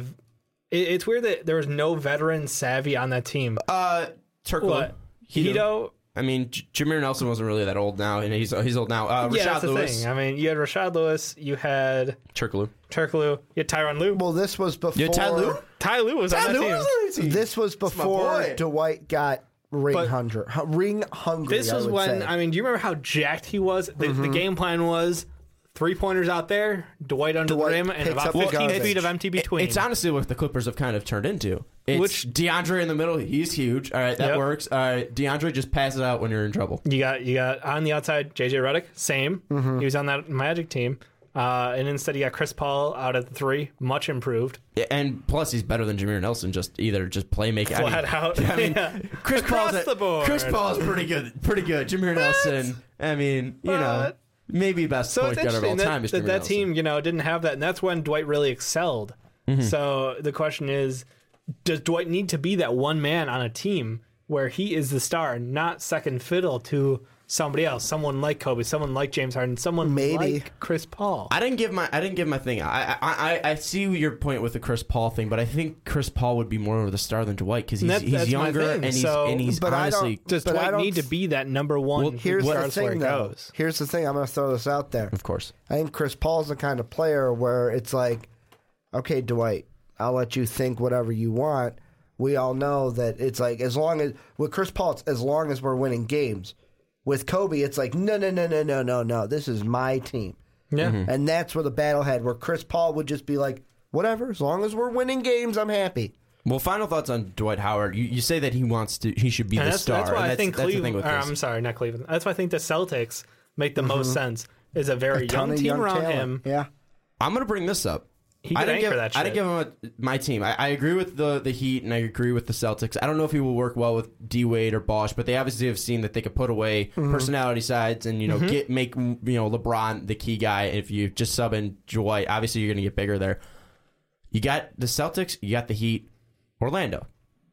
it- it's weird that there was no veteran savvy on that team. Uh, Turkle. what Hedo. Hedo? I mean, J- Jameer Nelson wasn't really that old now, and he's he's old now. Uh, Yeah, that's Rashard the thing. I mean, you had Rashard Lewis, you had Turkoglu. Turkoglu, you had Tyronn Lue. Well, this was before. Yeah, Ty Lue? Ty Lue was on that team. This was before boy. Dwight got ring But- hungry. Ring hungry. This I was would when say. Mm-hmm. I mean, do you remember how jacked he was? The, the game plan was three pointers out there, Dwight under Dwight the rim, and about 15 garbage. feet of empty between. It's honestly what the Clippers have kind of turned into. It's Which- DeAndre in the middle. He's huge. All right, that Yep. works. All right, DeAndre just passes out when you're in trouble. You got you got on the outside JJ Redick, same. Mm-hmm. He was on that Magic team, uh, and instead you got Chris Paul out at the three, much improved. And plus, he's better than Jameer Nelson. Just either just playmaking. I mean, Flat out. I mean, Yeah. Chris Across Paul's the board. Chris Paul's pretty good. Pretty good. Jameer Nelson. I mean, you know, But- maybe best So point it's guard of all interesting time that is that, that Nelson. team, you know, didn't have that, and that's when Dwight really excelled. Mm-hmm. So the question is, does Dwight need to be that one man on a team where he is the star, not second fiddle to somebody else, someone like Kobe, someone like James Harden, someone Maybe. like Chris Paul. I didn't give my I didn't give my thing. I I, I I see your point with the Chris Paul thing, but I think Chris Paul would be more of the star than Dwight because he's, That- he's that's younger and he's So- and he's But I don't- honestly Does But I Dwight don't need to be that number one? Well, Here's the starts where thing, it though. goes? Here's the thing. I'm going to throw this out there. of course. I think Chris Paul's the kind of player where it's like, okay, Dwight, I'll let you think whatever you want. We all know that it's like as long as with Chris Paul, it's as long as we're winning games. With Kobe, it's like no, no, no, no, no, no, no. This is my team, Yeah. Mm-hmm. and that's where the battle had. Where Chris Paul would just be like, whatever, as long as we're winning games, I'm happy. Well, final thoughts on Dwight Howard. You, you say that he wants to, he should be And the that's, star. that's why I that's, think that's the thing Cleveland. with or. I'm sorry, not Cleveland. That's why I think the Celtics make the most sense. Is a very A young team young around talent. him. Yeah, I'm going to bring this up. He I didn't give, that I didn't give him a, my team. I, I agree with the the Heat and I agree with the Celtics. I don't know if he will work well with D Wade or Bosh, but they obviously have seen that they could put away Mm-hmm. personality sides and you know get make you know LeBron the key guy. If you just sub in Dwight, obviously you're going to get bigger there. You got the Celtics, you got the Heat, Orlando,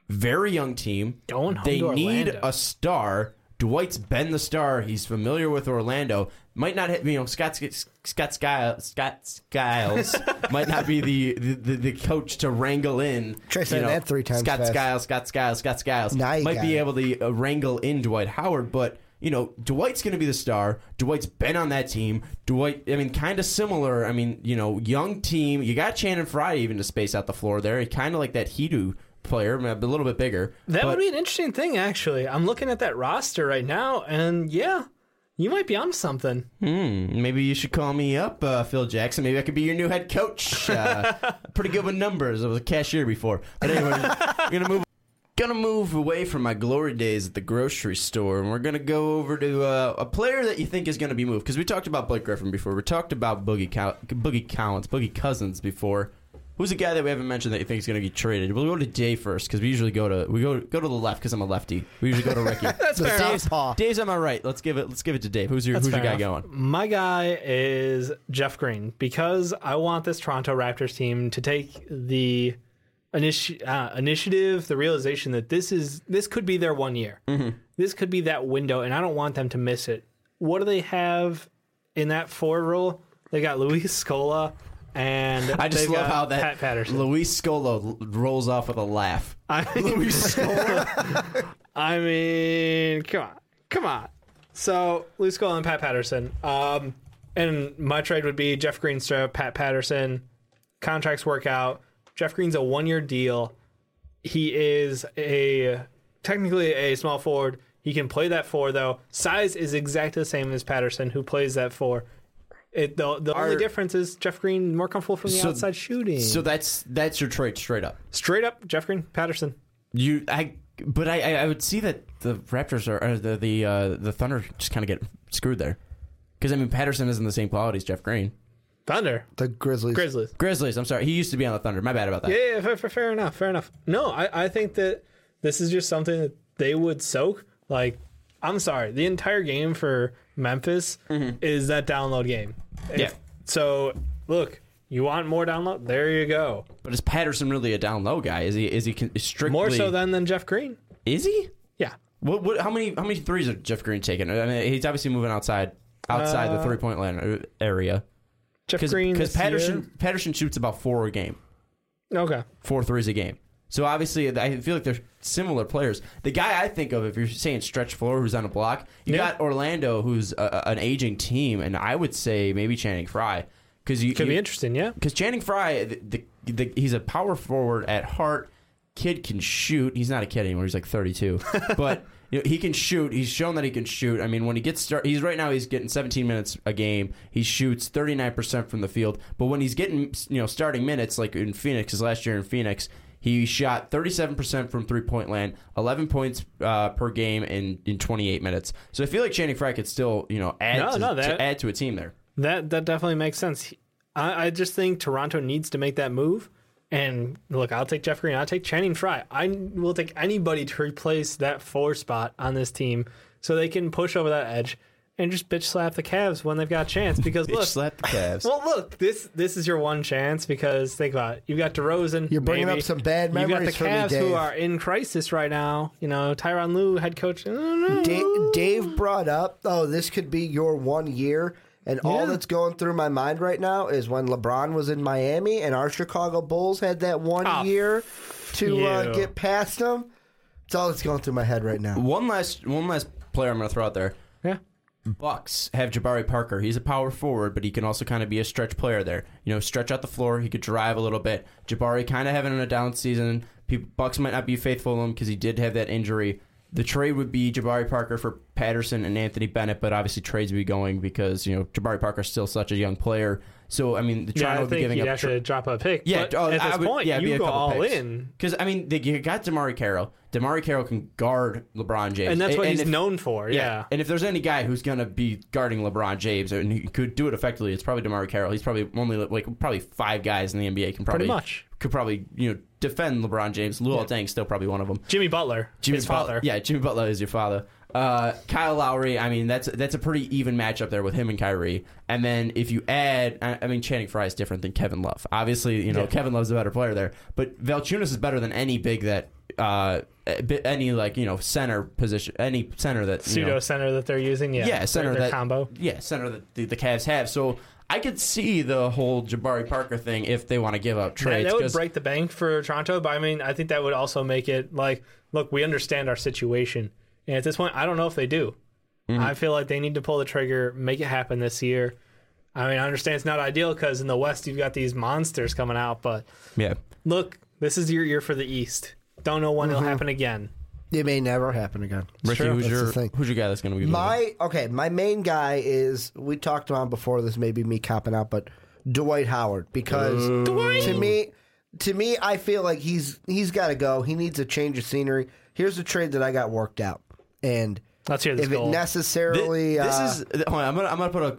very young team. Going home they need Orlando. a star. Dwight's been the star. He's familiar with Orlando. Might not hit, you know, Scott Scott Skiles, Scott Skiles might not be the, the, the coach to wrangle in. Try saying know, that three times Scott fast. Skiles, Scott Skiles, Scott Skiles. Now might be it. able to uh, wrangle in Dwight Howard, but you know, Dwight's going to be the star. Dwight's been on that team. Dwight, I mean, kind of similar. I mean, you know, young team. You got Channing Frye even to space out the floor there. Kind of like that Hedo player, a little bit bigger. That but- would be an interesting thing, actually. I'm looking at that roster right now, and yeah, you might be on something. Hmm, maybe you should call me up, uh, Phil Jackson. Maybe I could be your new head coach. Uh, pretty good with numbers. I was a cashier before. But anyway, we're gonna move. Gonna move away from my glory days at the grocery store, and we're gonna go over to uh, a player that you think is gonna be moved. Because we talked about Blake Griffin before. We talked about Boogie Cow- Boogie Collins, Boogie Cousins before. Who's a guy that we haven't mentioned that you think is gonna get traded? We'll go to Jay first because we usually go to we go go to the left because I'm a lefty. We usually go to Ricky. That's The fair enough. Dave's on my right. Let's give it. Let's give it to Dave. Who's your That's Who's your guy enough. going? My guy is Jeff Green because I want this Toronto Raptors team to take the initi- uh, initiative, the realization that this is this could be their one year. Mm-hmm. This could be that window, and I don't want them to miss it. What do they have in that forward role? They got Luis Scola and I just love how that Pat Patterson. Luis Scola rolls off with a laugh. I Luis Scola. I mean, come on, come on. So Luis Scola and Pat Patterson. Um, and my trade would be Jeff Greenstrap, Pat Patterson. Contracts work out. Jeff Green's a one-year deal. He is a technically a small forward. He can play that four though. Size is exactly the same as Patterson, who plays that four. It, the the only difference is Jeff Green more comfortable from the So- outside shooting. so that's that's your trade straight up. straight up, Jeff Green, Patterson. You I but I I I would see that the Raptors are or the the uh, the Thunder just kind of get screwed there. Because I mean Patterson isn't the same quality as Jeff Green. Thunder, the Grizzlies. Grizzlies. Grizzlies. I'm sorry. He used to be on the Thunder. My bad about that. Yeah, yeah fair, fair, fair enough. Fair enough. No, I, I think that this is just something that they would soak. Like, I'm sorry, the entire game for Memphis is that download game. If- Mm-hmm. Yeah. So, look, you want more download? There you go. But is Patterson really a down low guy? Is he is he strictly More so than than Jeff Green. is he? Yeah. What, what how many how many threes are Jeff Green taking? I mean, he's obviously moving outside outside the three point line area. Jeff Because Green. this Patterson Patterson shoots about four a game. Okay. four threes a game. So obviously, I feel like they're similar players. The guy I think of, if you're saying stretch floor, who's on a block, you Yeah. got Orlando, who's a, a- an aging team, and I would say maybe Channing Frye because you Could you- be interesting, yeah. because Channing Frye, the, the, the, he's a power forward at heart. Kid can shoot. He's not a kid anymore. He's like 32, but you know, he can shoot. He's shown that he can shoot. I mean, when he gets start, he's right now he's getting 17 minutes a game. He shoots 39 percent from the field. But when he's getting you know starting minutes, like in Phoenix, his last year in Phoenix, he shot 37 percent from three point land, 11 points uh, per game in in 28 minutes. So I feel like Channing Frye could still you know add No, to, no, to add to a team there. That that definitely makes sense. I, I just think Toronto needs to make that move. And look, I'll take Jeff Green. I'll take Channing Frye. I will take anybody to replace that four spot on this team so they can push over that edge. And just bitch slap the Cavs when they've got a chance. Because Bitch look, slap the Cavs. well, look, this this is your one chance because think about it. You've got DeRozan. You're bringing maybe. up some bad memories. You've got the memories for me, Cavs who are in crisis right now. You know, Tyronn Lue, head coach. I. Dave, Dave brought up, oh, this could be your one year. And all that's going through my mind right now is when LeBron was in Miami and our Chicago Bulls had that one Oh, year to uh, get past them. It's all that's going through my head right now. one last one last player I'm going to throw out there. Bucks have Jabari Parker. He's a power forward, but he can also kind of be a stretch player there. You know, stretch out the floor. He could drive a little bit. Jabari kind of having a down season. Bucks might not be faithful to him because he did have that injury. The trade would be Jabari Parker for Patterson and Anthony Bennett, but obviously trades would be going because you know Jabari Parker's still such a young player. So I mean, the Yeah, Toronto I would be giving up. have tr- to drop a pick. yeah, oh, at this would- point, yeah, you go all picks. in, Because I mean, they you got DeMarre Carroll. DeMarre Carroll can guard LeBron James, and that's what he's if- known for. Yeah. and if there's any guy who's gonna be guarding LeBron James and he could do it effectively, it's probably DeMarre Carroll. He's probably only like probably five guys in the NBA can probably Pretty much. could probably you know defend LeBron James. Luol Deng's still probably one of them. Jimmy Butler, Jimmy his Butler- father. yeah, Jimmy Butler is your father. Uh, Kyle Lowry, I mean that's that's a pretty even matchup there with him and Kyrie. And then if you add, I, I mean Channing Frye is different than Kevin Love. Obviously, you know Yeah. Kevin Love's a better player there, but Valchunas is better than any big that uh any like you know center position any center that you Pseudo know, center that they're using. Yeah. yeah, center that combo. Yeah, center that the, the Cavs have. So I could see the whole Jabari Parker thing if they want to give up trades. that would break the bank for Toronto, but I mean, I think that would also make it like, look, we understand our situation, and at this point, I don't know if they do. Mm-hmm. I feel like they need to pull the trigger, make it happen this year. I mean, I understand it's not ideal because in the West you've got these monsters coming out, but yeah. look, this is your year for the East. Don't know when it'll happen again. It may never happen again. Ricky, Sure. who's That's your thing. who's your guy that's going to be My okay, my main guy is we talked about before. This may be me copping out, but Dwight Howard because to me, to me, I feel like he's he's got to go. He needs a change of scenery. Here's the trade that I got worked out, and Let's hear this if it goal. necessarily This, uh, is hold on, I'm gonna I'm gonna put a.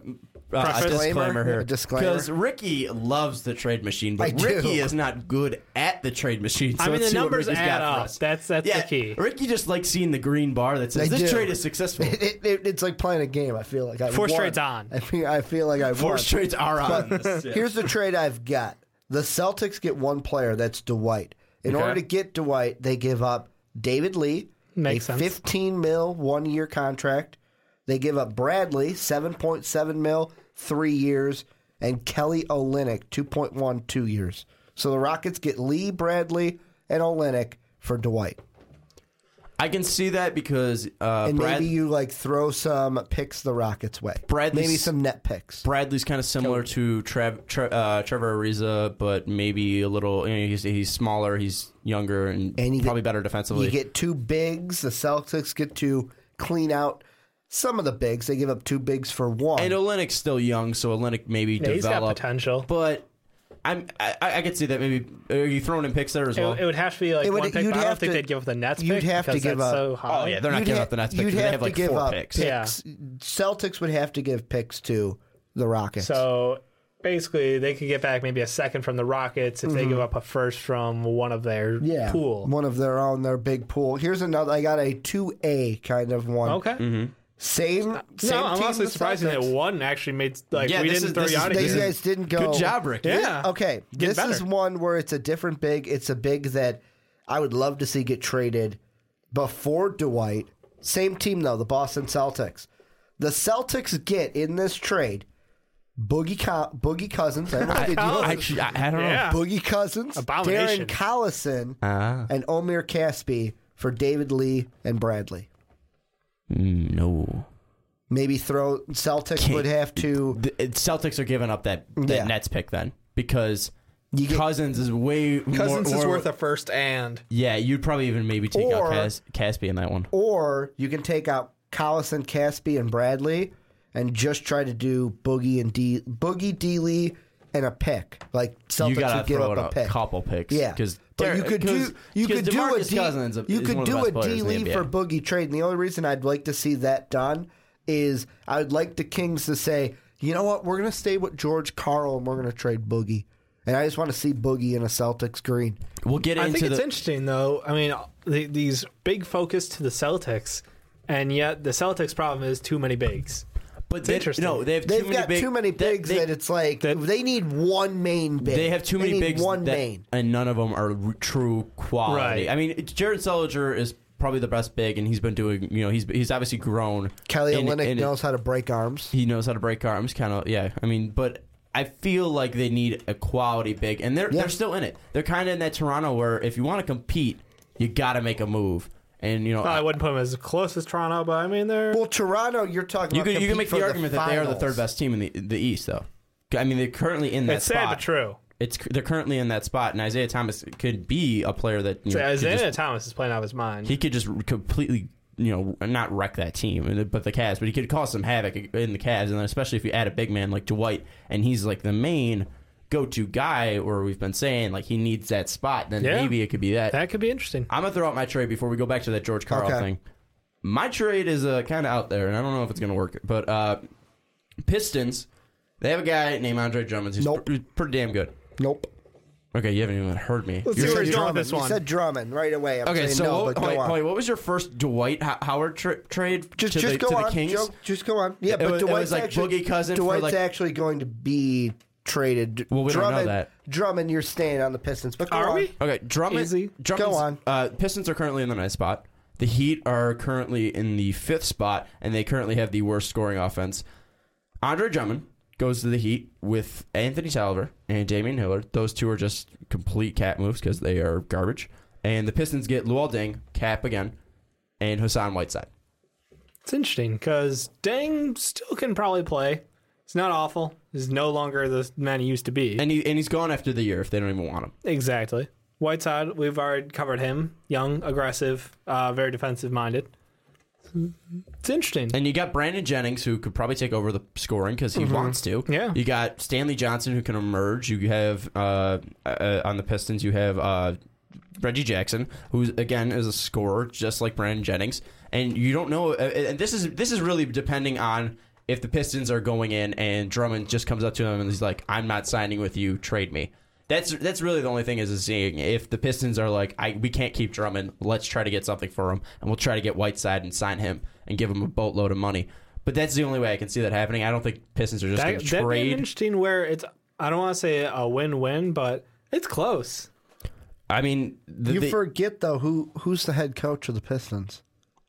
Uh, a Disclaimer? disclaimer here A disclaimer? because Ricky loves the trade machine, but do. Ricky is not good at the trade machine. So I mean, let's the see what numbers Ricky's add got for up. us. That's that's yeah, the key. Ricky just likes seeing the green bar that says I this do. trade is successful. it, it, it- it's like playing a game. I feel like I Four won. straights on. I feel I feel like I Four won. trades are on. this. Yeah. Here's the trade I've got. The Celtics get one player, that's Dwight. In Okay. order to get Dwight, they give up David Lee, Makes a sense. 15 mil one year contract. They give up Bradley, 7.7 mil, three years, and Kelly Olynyk, 2.1, two years. So the Rockets get Lee, Bradley, and Olynyk for Dwight. I can see that because uh, And Brad, maybe you like throw some picks the Rockets' way. Bradley's- maybe some net picks. Bradley's kind of similar to Trev, Tre, uh, Trevor Ariza, but maybe a little. You know, he's he's smaller, he's younger, and, And you probably get- better defensively. You get two bigs. The Celtics get to clean out some of the bigs. They give up two bigs for one. and Olynyk's still young, so Olynyk maybe Yeah, he's got potential. But I'm I, I could see that maybe. Are you throwing in picks there as well? it would have to be like It would- one pick. you'd But I don't have think to- they'd give up the Nets you'd pick have to because give that's up- so high. oh yeah, they're not You'd giving ha- up the Nets pick. You'd 'cause They have have to like give four up picks. Yeah. picks. Celtics would have to give picks to the Rockets. So basically, they could get back maybe a second from the Rockets if they give up a first from one of their Mm-hmm. yeah, pool. one of their own, their big pool. Here's another. I got a two A kind of one. Okay. Same. same No, I'm honestly the surprised that one actually made like Yeah, we didn't is- throw this you is- out of These here. guys didn't go. Good job, Rick. Yeah. Okay, Get this better. is one where it's a different big. It's a big that I would love to see get traded before Dwight. Same team though, the Boston Celtics. The Celtics get in this trade Boogie Co- Boogie Cousins. I, don't know if they do I, this. I, I don't Yeah. Boogie Cousins, Abomination. Darren Collison, Ah. and Omri Casspi for David Lee and Bradley. Know. No. Maybe throw Celtics Can't- would have to. The Celtics are giving up that, that Yeah. Nets pick then because You get- Cousins is way Cousins more, is more- worth a first and Yeah, you'd probably even maybe take Or- out Cas- Casspi in that one. Or you can take out Collison, Casspi, and Bradley, and just try to do Boogie and D Boogie D Lee and a pick. Like Celtics you gotta would give throw up in a a pick. couple picks. Yeah, because but you could do you could do a D, Cousins you could one of the do best a players D in the Lee NBA. for Boogie trade. And the only reason I'd like to see that done is I would like the Kings to say, you know what, we're gonna stay with George Karl and we're gonna trade Boogie. And I just want to see Boogie in a Celtics green. We'll get I into think it's interesting though. I mean, the, these big focus to the Celtics, and yet the Celtics' problem is too many bigs. But they, interesting. no, they have They've too many got big, too many bigs they- that it's like that- they need one main big. They have too many need bigs, One that- main. and none of them are r- true quality. Right. I mean, Jared Sullinger is probably the best big, and he's been doing. You know, he's he's obviously grown. Kelly in- Olynyk in- knows how to break arms. He knows how to break arms. Kind of, yeah. I mean, but I feel like they need a quality big, and they're Yeah. they're still in it. They're kind of in that Toronto where if you want to compete, you got to make a move. And you know, I wouldn't put them as close as Toronto, but I mean they're Well, Toronto, you're talking you about can you can make the argument that they are the third best team in the the East, though. I mean, they're currently in that it's spot. sad but true. It's they're currently in that spot, and Isaiah Thomas could be a player that you So know, Isaiah just- Thomas is playing out of his mind. he could just completely, you know, not wreck that team, but the Cavs. But he could cause some havoc in the Cavs, and then especially if you add a big man like Dwight, and he's like the main go-to guy, or we've been saying like he needs that spot. Then Yeah. maybe it could be that. that could be interesting. I'm gonna throw out my trade before we go back to that George Karl Okay. thing. My trade is uh, kind of out there, and I don't know if it's gonna work. But uh, Pistons, they have a guy named Andre Drummond who's Nope. pr- pretty damn good. Nope. Okay, you haven't even heard me. Let's You see where said he's going with Drummond. this You one. said Drummond right away. I'm Okay, saying so no, what, but go wait, on. wait, what was your first Dwight Ho- Howard tra- trade Just, to, just the, go to on. the Kings? Joe, just go on. Yeah, It but was- it was Dwight's like actually, Boogie Cousins for Dwight's like- actually going to be traded. Well, we don't know Drummond, that. Drummond, you're staying on the Pistons. But go Are on. we? Okay, Drummond. Easy. Drummond's- Go on. Uh, Pistons are currently in the ninth spot. The Heat are currently in the fifth spot, and they currently have the worst scoring offense. Andre Drummond goes to the Heat with Anthony Salver and Damian Hillard. Those two are just complete cat moves because they are garbage. And the Pistons get Luol Deng, cap again, and Hassan Whiteside. It's interesting because Deng still can probably play. He's not awful. He's no longer the man he used to be. And he and he's gone after the year if they don't even want him. exactly. Whiteside, we've already covered him. Young, aggressive, uh, very defensive minded. It's interesting. And you got Brandon Jennings, who could probably take over the scoring because he wants to. Yeah. You got Stanley Johnson, who can emerge. You have uh, uh, on the Pistons, you have uh, Reggie Jackson, who again is a scorer, just like Brandon Jennings. And you don't know. uh, And this is this is really depending on if the Pistons are going in and Drummond just comes up to him and he's like, "I'm not signing with you. Trade me." That's that's really the only thing is, is seeing if the Pistons are like, I, we can't keep Drummond. Let's try to get something for him, and we'll try to get Whiteside and sign him and give him a boatload of money. But that's the only way I can see that happening. I don't think Pistons are just That, going to that'd be trade. interesting where it's, I don't want to say a win win, but it's close. I mean, the, You the, forget though who who's the head coach of the Pistons.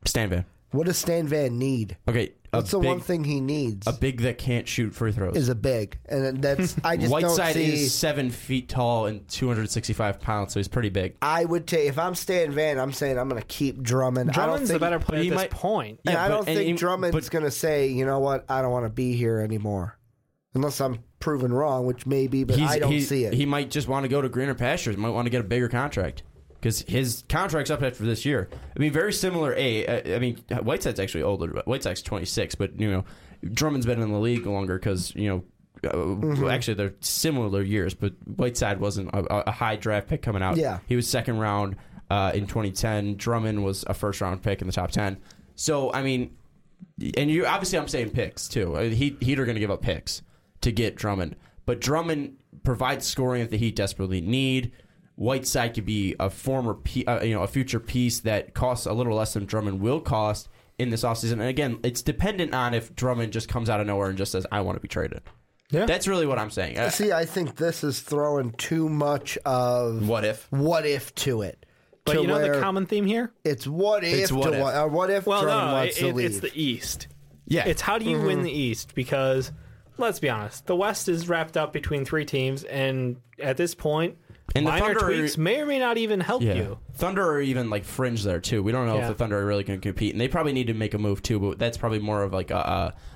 Stan Van. What does Stan Van need? Okay, a What's the big, one thing he needs? a big that can't shoot free throws. is a big, and that's I just don't Whiteside see. is seven feet tall and 265 pounds, so he's pretty big. I would take if I'm Stan Van. I'm saying I'm going to keep Drummond. I don't Drummond's think the better player at this might- point. And Yeah, I don't and think he- Drummond's but- going to say, you know what, I don't want to be here anymore. Unless I'm proven wrong, which may be, but He's, I don't he, see it. He might just want to go to greener pastures. Might want to get a bigger contract because his contract's up after this year. I mean, very similar. A, I mean, Whiteside's actually older. but Whiteside's 26, but you know, Drummond's been in the league longer because you know. Uh, Mm-hmm. Actually, they're similar years, but Whiteside wasn't a, a high draft pick coming out. Yeah. he was second round uh, in 2010. Drummond was a first round pick in the top 10. So, I mean, and you obviously I'm saying picks too. Heat, Heat are going to give up picks to get Drummond, but Drummond provides scoring that the Heat desperately need. Whiteside could be a former, pe- uh, you know, a future piece that costs a little less than Drummond will cost in this offseason. And again, it's dependent on if Drummond just comes out of nowhere and just says, "I want to be traded." Yeah. That's really what I'm saying. Uh, See, I think this is throwing too much of what if? what if to it. But to you know the common theme here? It's what if. It's what to if. What, uh, what if Well, Drummond no, wants it, to leave? it's the East. Yeah, It's how do you Mm-hmm. win the East? Because let's be honest, the West is wrapped up between three teams, and at this point, And the minor Thunder are- may or may not even help Yeah. you. Thunder are even like fringe there too. We don't know Yeah. if the Thunder are really going to compete, and they probably need to make a move too. But that's probably more of like a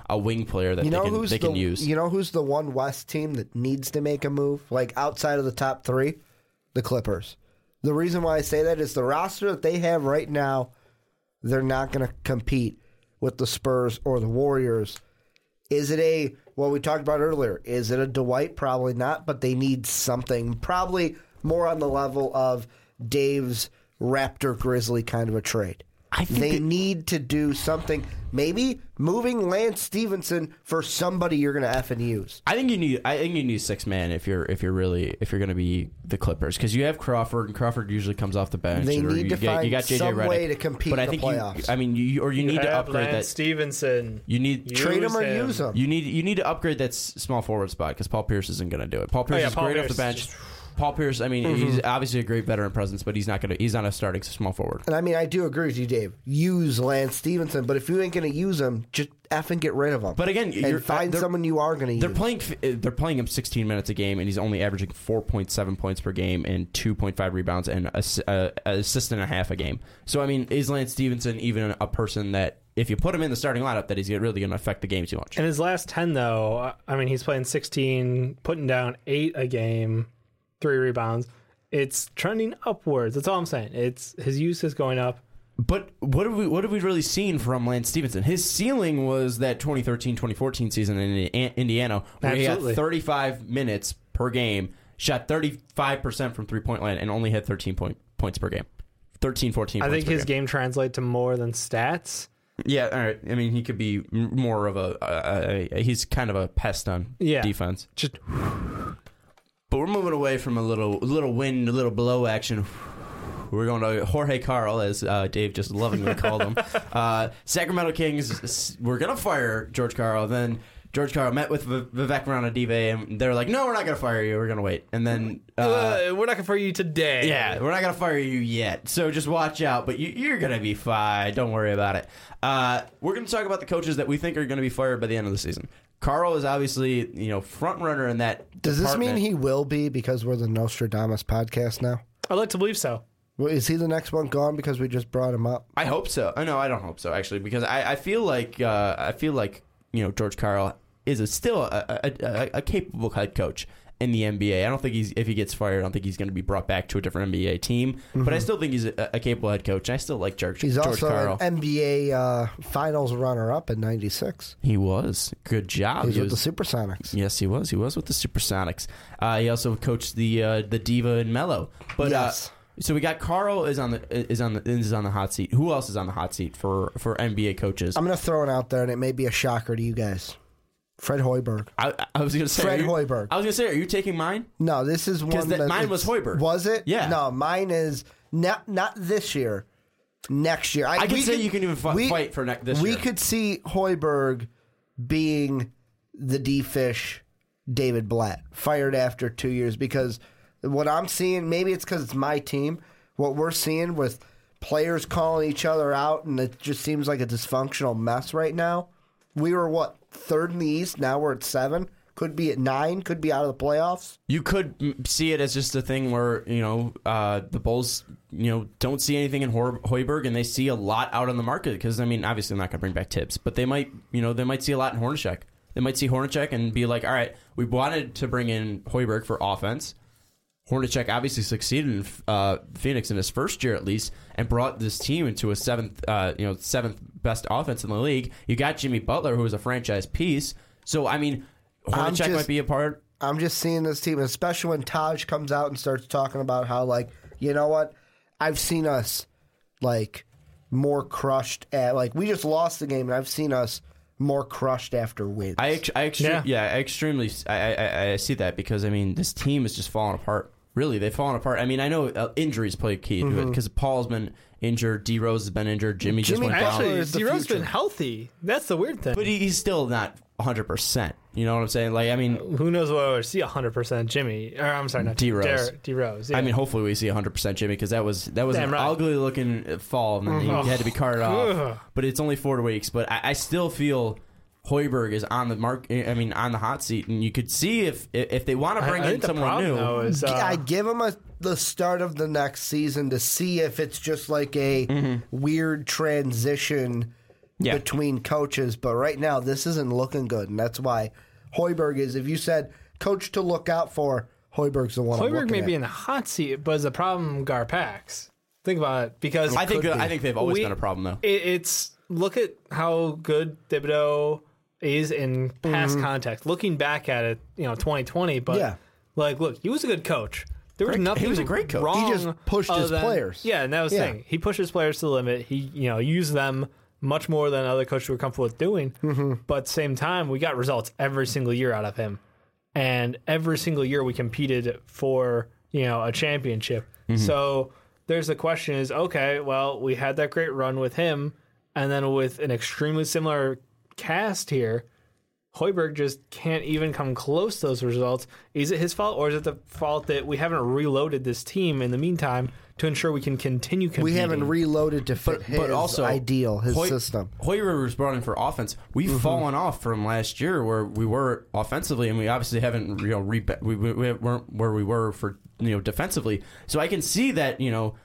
a, a wing player that you know they can who's they the can use. you know who's the one West team that needs to make a move like outside of the top three, the Clippers. The reason why I say that is the roster that they have right now, they're not going to compete with the Spurs or the Warriors. Is it a what we talked about earlier? Is it a Dwight? Probably not, but they need something. Probably more on the level of Dave's Raptor Grizzly kind of a trade. I think they that- need to do something. Maybe moving Lance Stephenson for somebody you're going to f and use. I think you need. I think you need six man if you're if you're really if you're going to be the Clippers because you have Crawford and Crawford usually comes off the bench. They need you to get, find you got JJ some Redick. way to compete but I in the think playoffs. You, I mean, you or you, need to upgrade Lance that. Stephenson. You need Trade him or him. use him. You need you need to upgrade that s- small forward spot because Paul Pierce isn't going to do it. Paul Pierce Oh, yeah, is Paul great off the bench. is Paul Pierce, I mean, Mm-hmm. he's obviously a great veteran presence, but he's not going to. He's not a starting small forward. And I mean, I do agree with you, Dave. Use Lance Stephenson, but if you ain't going to use him, just f and get rid of him. But again, you're- and find they're- someone you are going to use. They're playing. uh, They're playing him 16 minutes a game, and he's only averaging 4.7 points per game and 2.5 rebounds and a, uh, an assist and a half a game. So I mean, is Lance Stephenson even a person that, if you put him in the starting lineup, that he's really going to affect the game too much? In his last 10, though, I mean, he's playing 16, putting down eight a game, three rebounds. It's trending upwards. That's all I'm saying. It's His use is going up. But what have we what have we really seen from Lance Stephenson? His ceiling was that 2013-2014 season in Indiana, where he had 35 minutes per game, shot 35% from three point line, and only had 13 point, points per game. 13, 14 I think his game. game translates to more than stats. Yeah, all right. I mean, he could be more of a he's kind of a pest on Yeah. defense. Just But we're moving away from a little little wind, a little blow action. We're going to Jorge Karl, as uh, Dave just lovingly called him. Uh, Sacramento Kings. We're going to fire George Karl. Then George Karl met with V- Vivek Ranadive, and they're like, "No, we're not going to fire you. We're going to wait." And then. Uh, uh, we're not going to fire you today. yeah, we're not gonna fire you yet, so just watch out. But you, you're gonna be fine. Don't worry about it. Uh, we're gonna talk about the coaches that we think are gonna be fired by the end of the season. Karl is obviously you know front runner in that. Does this mean he will be because we're the Nostradamus podcast now? I'd like to believe so. Well, Is he the next one gone because we just brought him up? I hope so. I know I don't hope so actually because I, I feel like uh, I feel like you know George Karl is a, still a, a, a, a capable head coach in the NBA. I don't think he's if he gets fired, I don't think he's going to be brought back to a different NBA team. But I still think he's a, a capable head coach. And I still like George. He's George also Karl. an NBA uh, Finals runner-up in '96. he was good job. He's He was, with the Supersonics. Yes, he was. He was with the Supersonics. Uh, he also coached the uh, the Diva and Melo. But Yes. uh, so we got Karl is on the is on the is on the hot seat. Who else is on the hot seat for for NBA coaches? I'm going to throw it out there, and it may be a shocker to you guys. Fred Hoiberg. I, I was going to say Fred you- Hoiberg. I was going to say, are you taking mine? No, this is one that- that mine was Hoiberg. Was it? Yeah. No, mine is not not this year. Next year, I can say could- you can even fi- we- fight for ne- this year. We year. could see Hoiberg being the D fish David Blatt fired after two years because what I'm seeing, maybe it's because it's my team. What we're seeing with players calling each other out, and it just seems like a dysfunctional mess right now. We were what third in the East. Now we're at seven. Could be at nine. Could be out of the playoffs. You could see it as just a thing where you know uh, the Bulls, you know, don't see anything in Hoiberg, and they see a lot out on the market. Because I mean, obviously, they're not going to bring back Thibs, but they might, you know, they might see a lot in Hornacek. They might see Hornacek and be like, "All right, we wanted to bring in Hoiberg for offense. Hornacek obviously succeeded in uh, Phoenix in his first year at least, and brought this team into a seventh, uh, you know, seventh best offense in the league. You got Jimmy Butler, who was a franchise piece. So I mean, I'm Hornacek just- might be a part. I'm just seeing this team, especially when Taj comes out and starts talking about how, like, you know what? I've seen us, like, more crushed at, like, we just lost the game, and I've seen us more crushed after wins. I, ex- I extre- Yeah. yeah. I extremely, I, I, I see that because I mean, this team is just falling apart. Really, they've fallen apart. I mean, I know uh, injuries play a key to it because Paul's been injured, D Rose has been injured, Jimmy, just Jimmy went down, Actually, is the D-Rose's been future. healthy. That's the weird thing. but he, he's still not 100. percent You know what I'm saying? Like, I mean, Who knows what I would see 100% Jimmy. Or I'm sorry, not D-Rose. D-Rose. Yeah. I mean, hopefully we see 100 percent Jimmy because that was that was Damn an right. ugly looking fall and then he had to be carted off. Ugh. But it's only four weeks. But I, I still feel. Hoiberg is on the mark. I mean, on the hot seat, and you could see if if they want to bring I in someone problem, new. though, is, uh, I give him a, the start of the next season to see if it's just like a weird transition Yeah. between coaches. But right now, this isn't looking good, and that's why Hoiberg is. If you said coach to look out for, Hoiberg's the one. I'm Hoiberg looking may at. be in the hot seat, but is the problem Garpax? Think about it, because I think be. I think they've always We- been a problem though. it, it's look at how good Thibodeau is in past context. Looking back at it, you know, 2020, but Yeah. like, look, he was a good coach. there was Great- nothing. he was a great coach. Wrong He just pushed other his than- players. Yeah, and that was the Yeah. thing. He pushed his players to the limit. He you know used them much more than other coaches were comfortable with doing. Mm-hmm. But same time, we got results every single year out of him, and every single year we competed for you know a championship. Mm-hmm. So there's the question: is okay, well, we had that great run with him, and then with an extremely similar cast here. Hoiberg just can't even come close to those results. Is it his fault, or is it the fault that we haven't reloaded this team in the meantime to ensure we can continue competing? We haven't reloaded to fit his but also ideal, his Hoy- system. Hoyer was brought in for offense. We've Mm-hmm. fallen off from last year where we were offensively, and we obviously haven't you know re- we, we, we weren't where we were for you know defensively. So I can see that you know.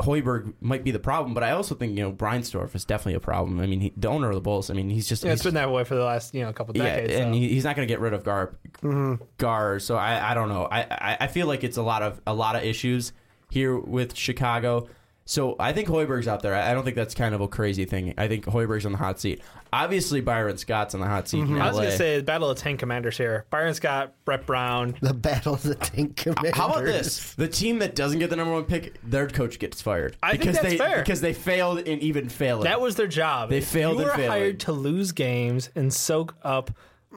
Hoiberg might be the problem, but I also think you know Reinsdorf is definitely a problem. I mean, he, the owner of the Bulls. I mean, he's just Yeah, it's he's- been that way for the last you know couple yeah, decades. and so. he, he's not going to get rid of Gar. Mm-hmm. Gar. So I, I don't know. I, I, I feel like it's a lot of a lot of issues here with Chicago. So I think Hoiberg's out there. I I don't think that's kind of a crazy thing. I think Hoiberg's on the hot seat. Obviously, Byron Scott's on the hot seat mm-hmm. in I was going to say the battle of tank commanders here. Byron Scott, Brett Brown. The battle of the tank commanders. How about this? The team that doesn't get the number one pick, their coach gets fired I think because that's they fair. because they failed in even failing. That was their job. They failed You in were failing. hired to lose games and soak up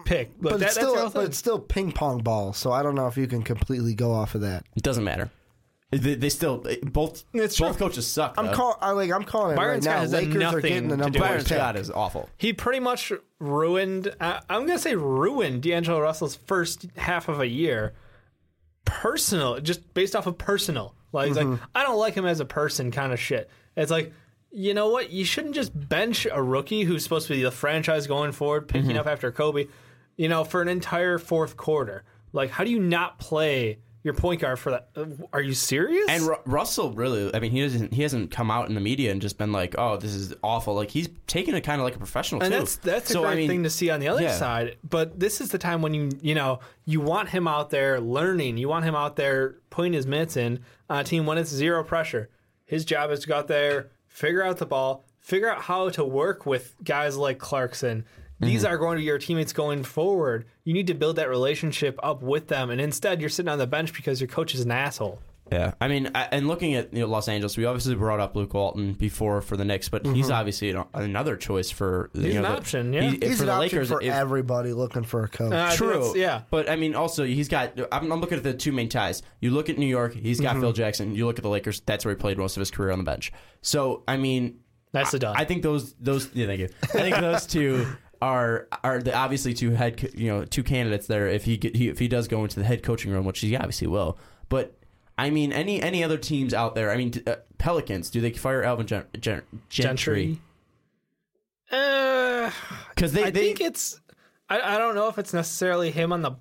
pick. Look, But that, it's still, whole but it's still ping pong ball. So I don't know if you can completely go off of that. it doesn't matter. They, they still both It's both true. coaches suck. I'm though. call, I like I'm calling it Byron right Scott now. has done Lakers are nothing getting the to number do one Byron with pick. Scott is awful. he pretty much ruined. Uh, I'm going to say ruined D'Angelo Russell's first half of a year. Personal, just based off of personal. Like, he's Mm-hmm. like I don't like him as a person, kind of shit. It's like, you know what? You shouldn't just bench a rookie who's supposed to be the franchise going forward, picking Mm-hmm. up after Kobe. You know, for an entire fourth quarter. Like, how do you not play your point guard for that? Uh, Are you serious? And Ru- Russell really, I mean, he doesn't. He hasn't come out in the media and just been like, "Oh, this is awful." Like he's taken it kind of like a professional and too. that's that's a great I mean, thing to see on the other yeah. side. But this is the time when you you know you want him out there learning. You want him out there putting his mitts in on a team when it's zero pressure. His job is to go out there, figure out the ball, figure out how to work with guys like Clarkson. These Mm-hmm. are going to be your teammates going forward. You need to build that relationship up with them, and instead you're sitting on the bench because your coach is an asshole. Yeah, I mean, I, and looking at you know, Los Angeles, we obviously brought up Luke Walton before for the Knicks, but he's obviously an, another choice for you He's know, an the- option, yeah. he- He's for an the option Lakers. for if- everybody looking for a coach. Uh, True. yeah. But I mean, also he's got. I'm, I'm looking at the two main ties. You look at New York. He's got Phil Jackson. You look at the Lakers. That's where he played most of his career on the bench. So I mean, That's the done. I think those those. Yeah, thank you. I think those two are are the obviously two head co- you know two candidates there. If he, get, he if he does go into the head coaching room, which he obviously will. But I mean, any any other teams out there? I mean, uh, Pelicans. Do they fire Alvin Gen- Gen- Gentry? Uh, Because they I they think it's. I, I don't know if it's necessarily him on the.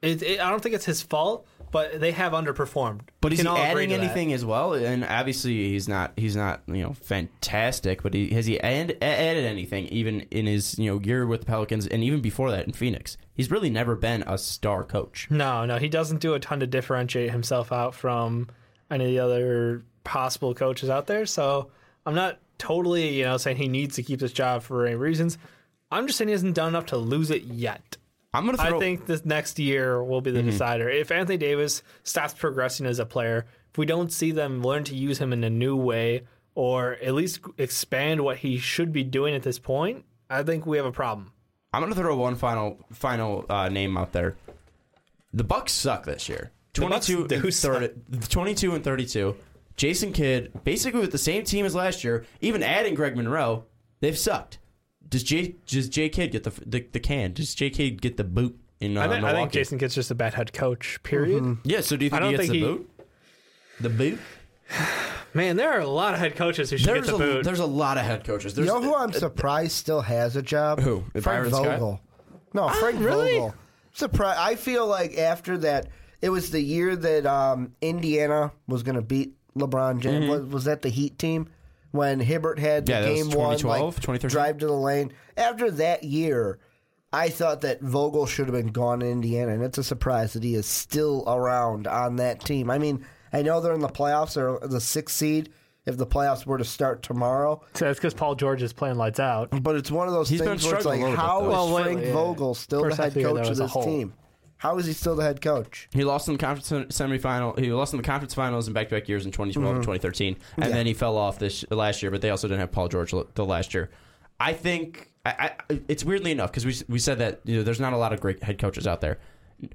It, it, I don't think it's his fault, but they have underperformed. But is can he adding to that. anything as well? And obviously, he's not. He's not. You know, fantastic. But he has he add, added anything even in his you know year with the Pelicans and even before that in Phoenix? He's really never been a star coach. No, no, he doesn't do a ton to differentiate himself out from any of the other possible coaches out there. So I'm not totally, you know, saying he needs to keep this job for any reasons. I'm just saying he hasn't done enough to lose it yet. I'm gonna throw. I think this next year will be the Mm-hmm. decider. If Anthony Davis stops progressing as a player, if we don't see them learn to use him in a new way or at least expand what he should be doing at this point, I think we have a problem. I'm gonna throw one final final uh, name out there. The Bucks suck this year. 22 do and 30, 22 and 32. Jason Kidd, basically with the same team as last year, even adding Greg Monroe, they've sucked. Does J does J Kidd get the, the the can? Does J Kidd get the boot in uh, I, think, I Milwaukee? think Jason Kidd's just a bad head coach, period. Yeah, so do you think I don't he gets think the he- boot? The boot? Man, there are a lot of head coaches who should There's get the a, boot. there's a lot of head coaches. There's, You know who I'm surprised still has a job? Who? Frank Byron Scott? Vogel. No, Frank really? Vogel. Surprise! I feel like after that, it was the year that um, Indiana was going to beat LeBron James. Was, was that the Heat team when Hibbert had the. Yeah, game one, like drive to the lane? After that year, I thought that Vogel should have been gone in Indiana, and it's a surprise that he is still around on that team. I mean, I know they're in the playoffs; they're the sixth seed. If the playoffs were to start tomorrow, so that's because Paul George is playing lights out. but it's one of those He's been things where it's like, struggling a little bit, how though. Well, Frank yeah. Vogel still First the head coach of was this hole. team? How is he still the head coach? He lost in the conference semifinal. He lost in the conference finals in back-to-back years in 2012 mm-hmm. and 2013, and Yeah. then he fell off this last year. But they also didn't have Paul George the last year. I think I, I, it's weirdly enough because we we said that you know there's not a lot of great head coaches out there.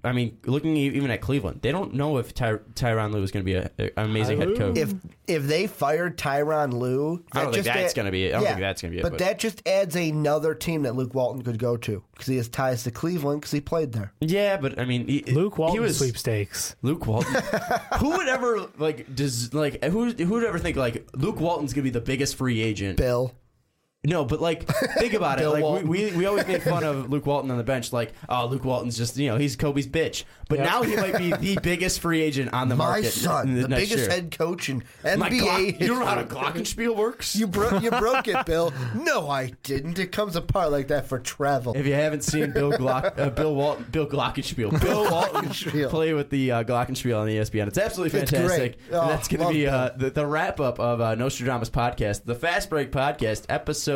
I mean, looking even at Cleveland, they don't know if Ty, Tyronn Lue is going to be a- a- an amazing head coach. If if they fired Tyronn Lue, I don't think just that's gonna be it. I don't think that's gonna be it, But, but- that just adds another team that Luke Walton could go to because he has ties to Cleveland because he played there. yeah, but I mean, he, Luke Walton he was sweepstakes. Luke Walton. who would ever like does like who who would ever think like Luke Walton's gonna be the biggest free agent? Bill, No, but like think about it. Bill Like Walton. we, we we always make fun of Luke Walton on the bench. Like oh, Luke Walton's just you know he's Kobe's bitch. But now he might be the biggest free agent on the market. my market. son, the next biggest year. head coach in My NBA. Glock- you don't know how to glockenspiel works. You broke you broke it, Bill. No, I didn't. It comes apart like that for travel. If you haven't seen Bill Glock, uh, Bill Walton, Bill Glockenspiel, Bill Walton Glockenspiel. play with the uh, Glockenspiel on ESPN, it's absolutely It's fantastic. great. Oh, and that's going to love be uh, the, the wrap up of uh, Nostradamus podcast, the Fast Break podcast, episode.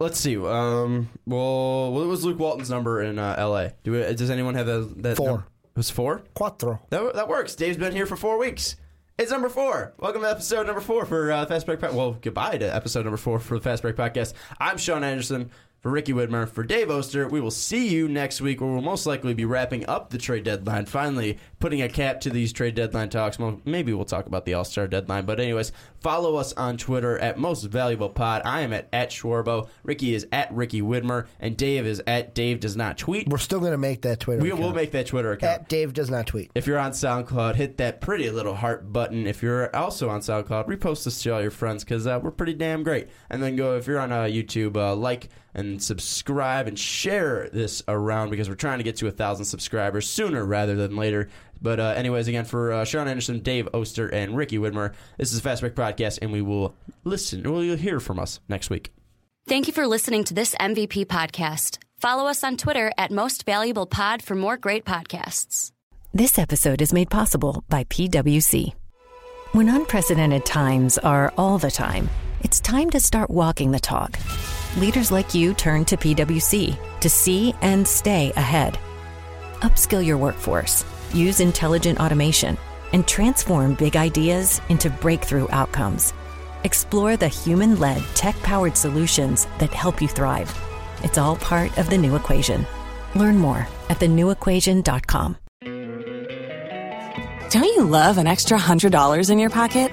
Let's see. Um, well, what was Luke Walton's number in uh, L.A.? Do we, does anyone have that? that Four. number? It was four. Quattro. That, that works. Dave's been here for four weeks. It's number four. Welcome to episode number four for uh, Fast Break. Po- well, goodbye to episode number four for the Fast Break podcast. I'm Sean Anderson for Ricky Widmer for Dave Oster. We will see you next week, where we'll most likely be wrapping up the trade deadline. Finally, putting a cap to these trade deadline talks. Well, maybe we'll talk about the All Star deadline. But anyways, follow us on Twitter at Most Valuable Pod. I am at at Schwarbo. Ricky is at Ricky Widmer, and Dave is at Dave Does Not Tweet. We're still gonna make that Twitter. We account. will make that Twitter account. At Dave does not tweet. If you're on SoundCloud, hit that pretty little heart button. If you're also on SoundCloud, repost this to all your friends because uh, we're pretty damn great. And then go if you're on uh, YouTube, uh, like and subscribe and share this around because we're trying to get to a thousand subscribers sooner rather than later. But uh, anyways, again for uh, Sean Anderson, Dave Oster, and Ricky Widmer, this is the Fast Break Podcast, and we will listen. Well, you'll hear from us next week. Thank you for listening to this MVP podcast. Follow us on Twitter at Most Valuable Pod for more great podcasts. This episode is made possible by PWC. When unprecedented times are all the time, it's time to start walking the talk. Leaders like you turn to PWC to see and stay ahead. Upskill your workforce, use intelligent automation, and transform big ideas into breakthrough outcomes. Explore the human led, tech powered solutions that help you thrive. It's all part of the new equation. Learn more at thenewequation.com. Don't you love an extra $100 in your pocket?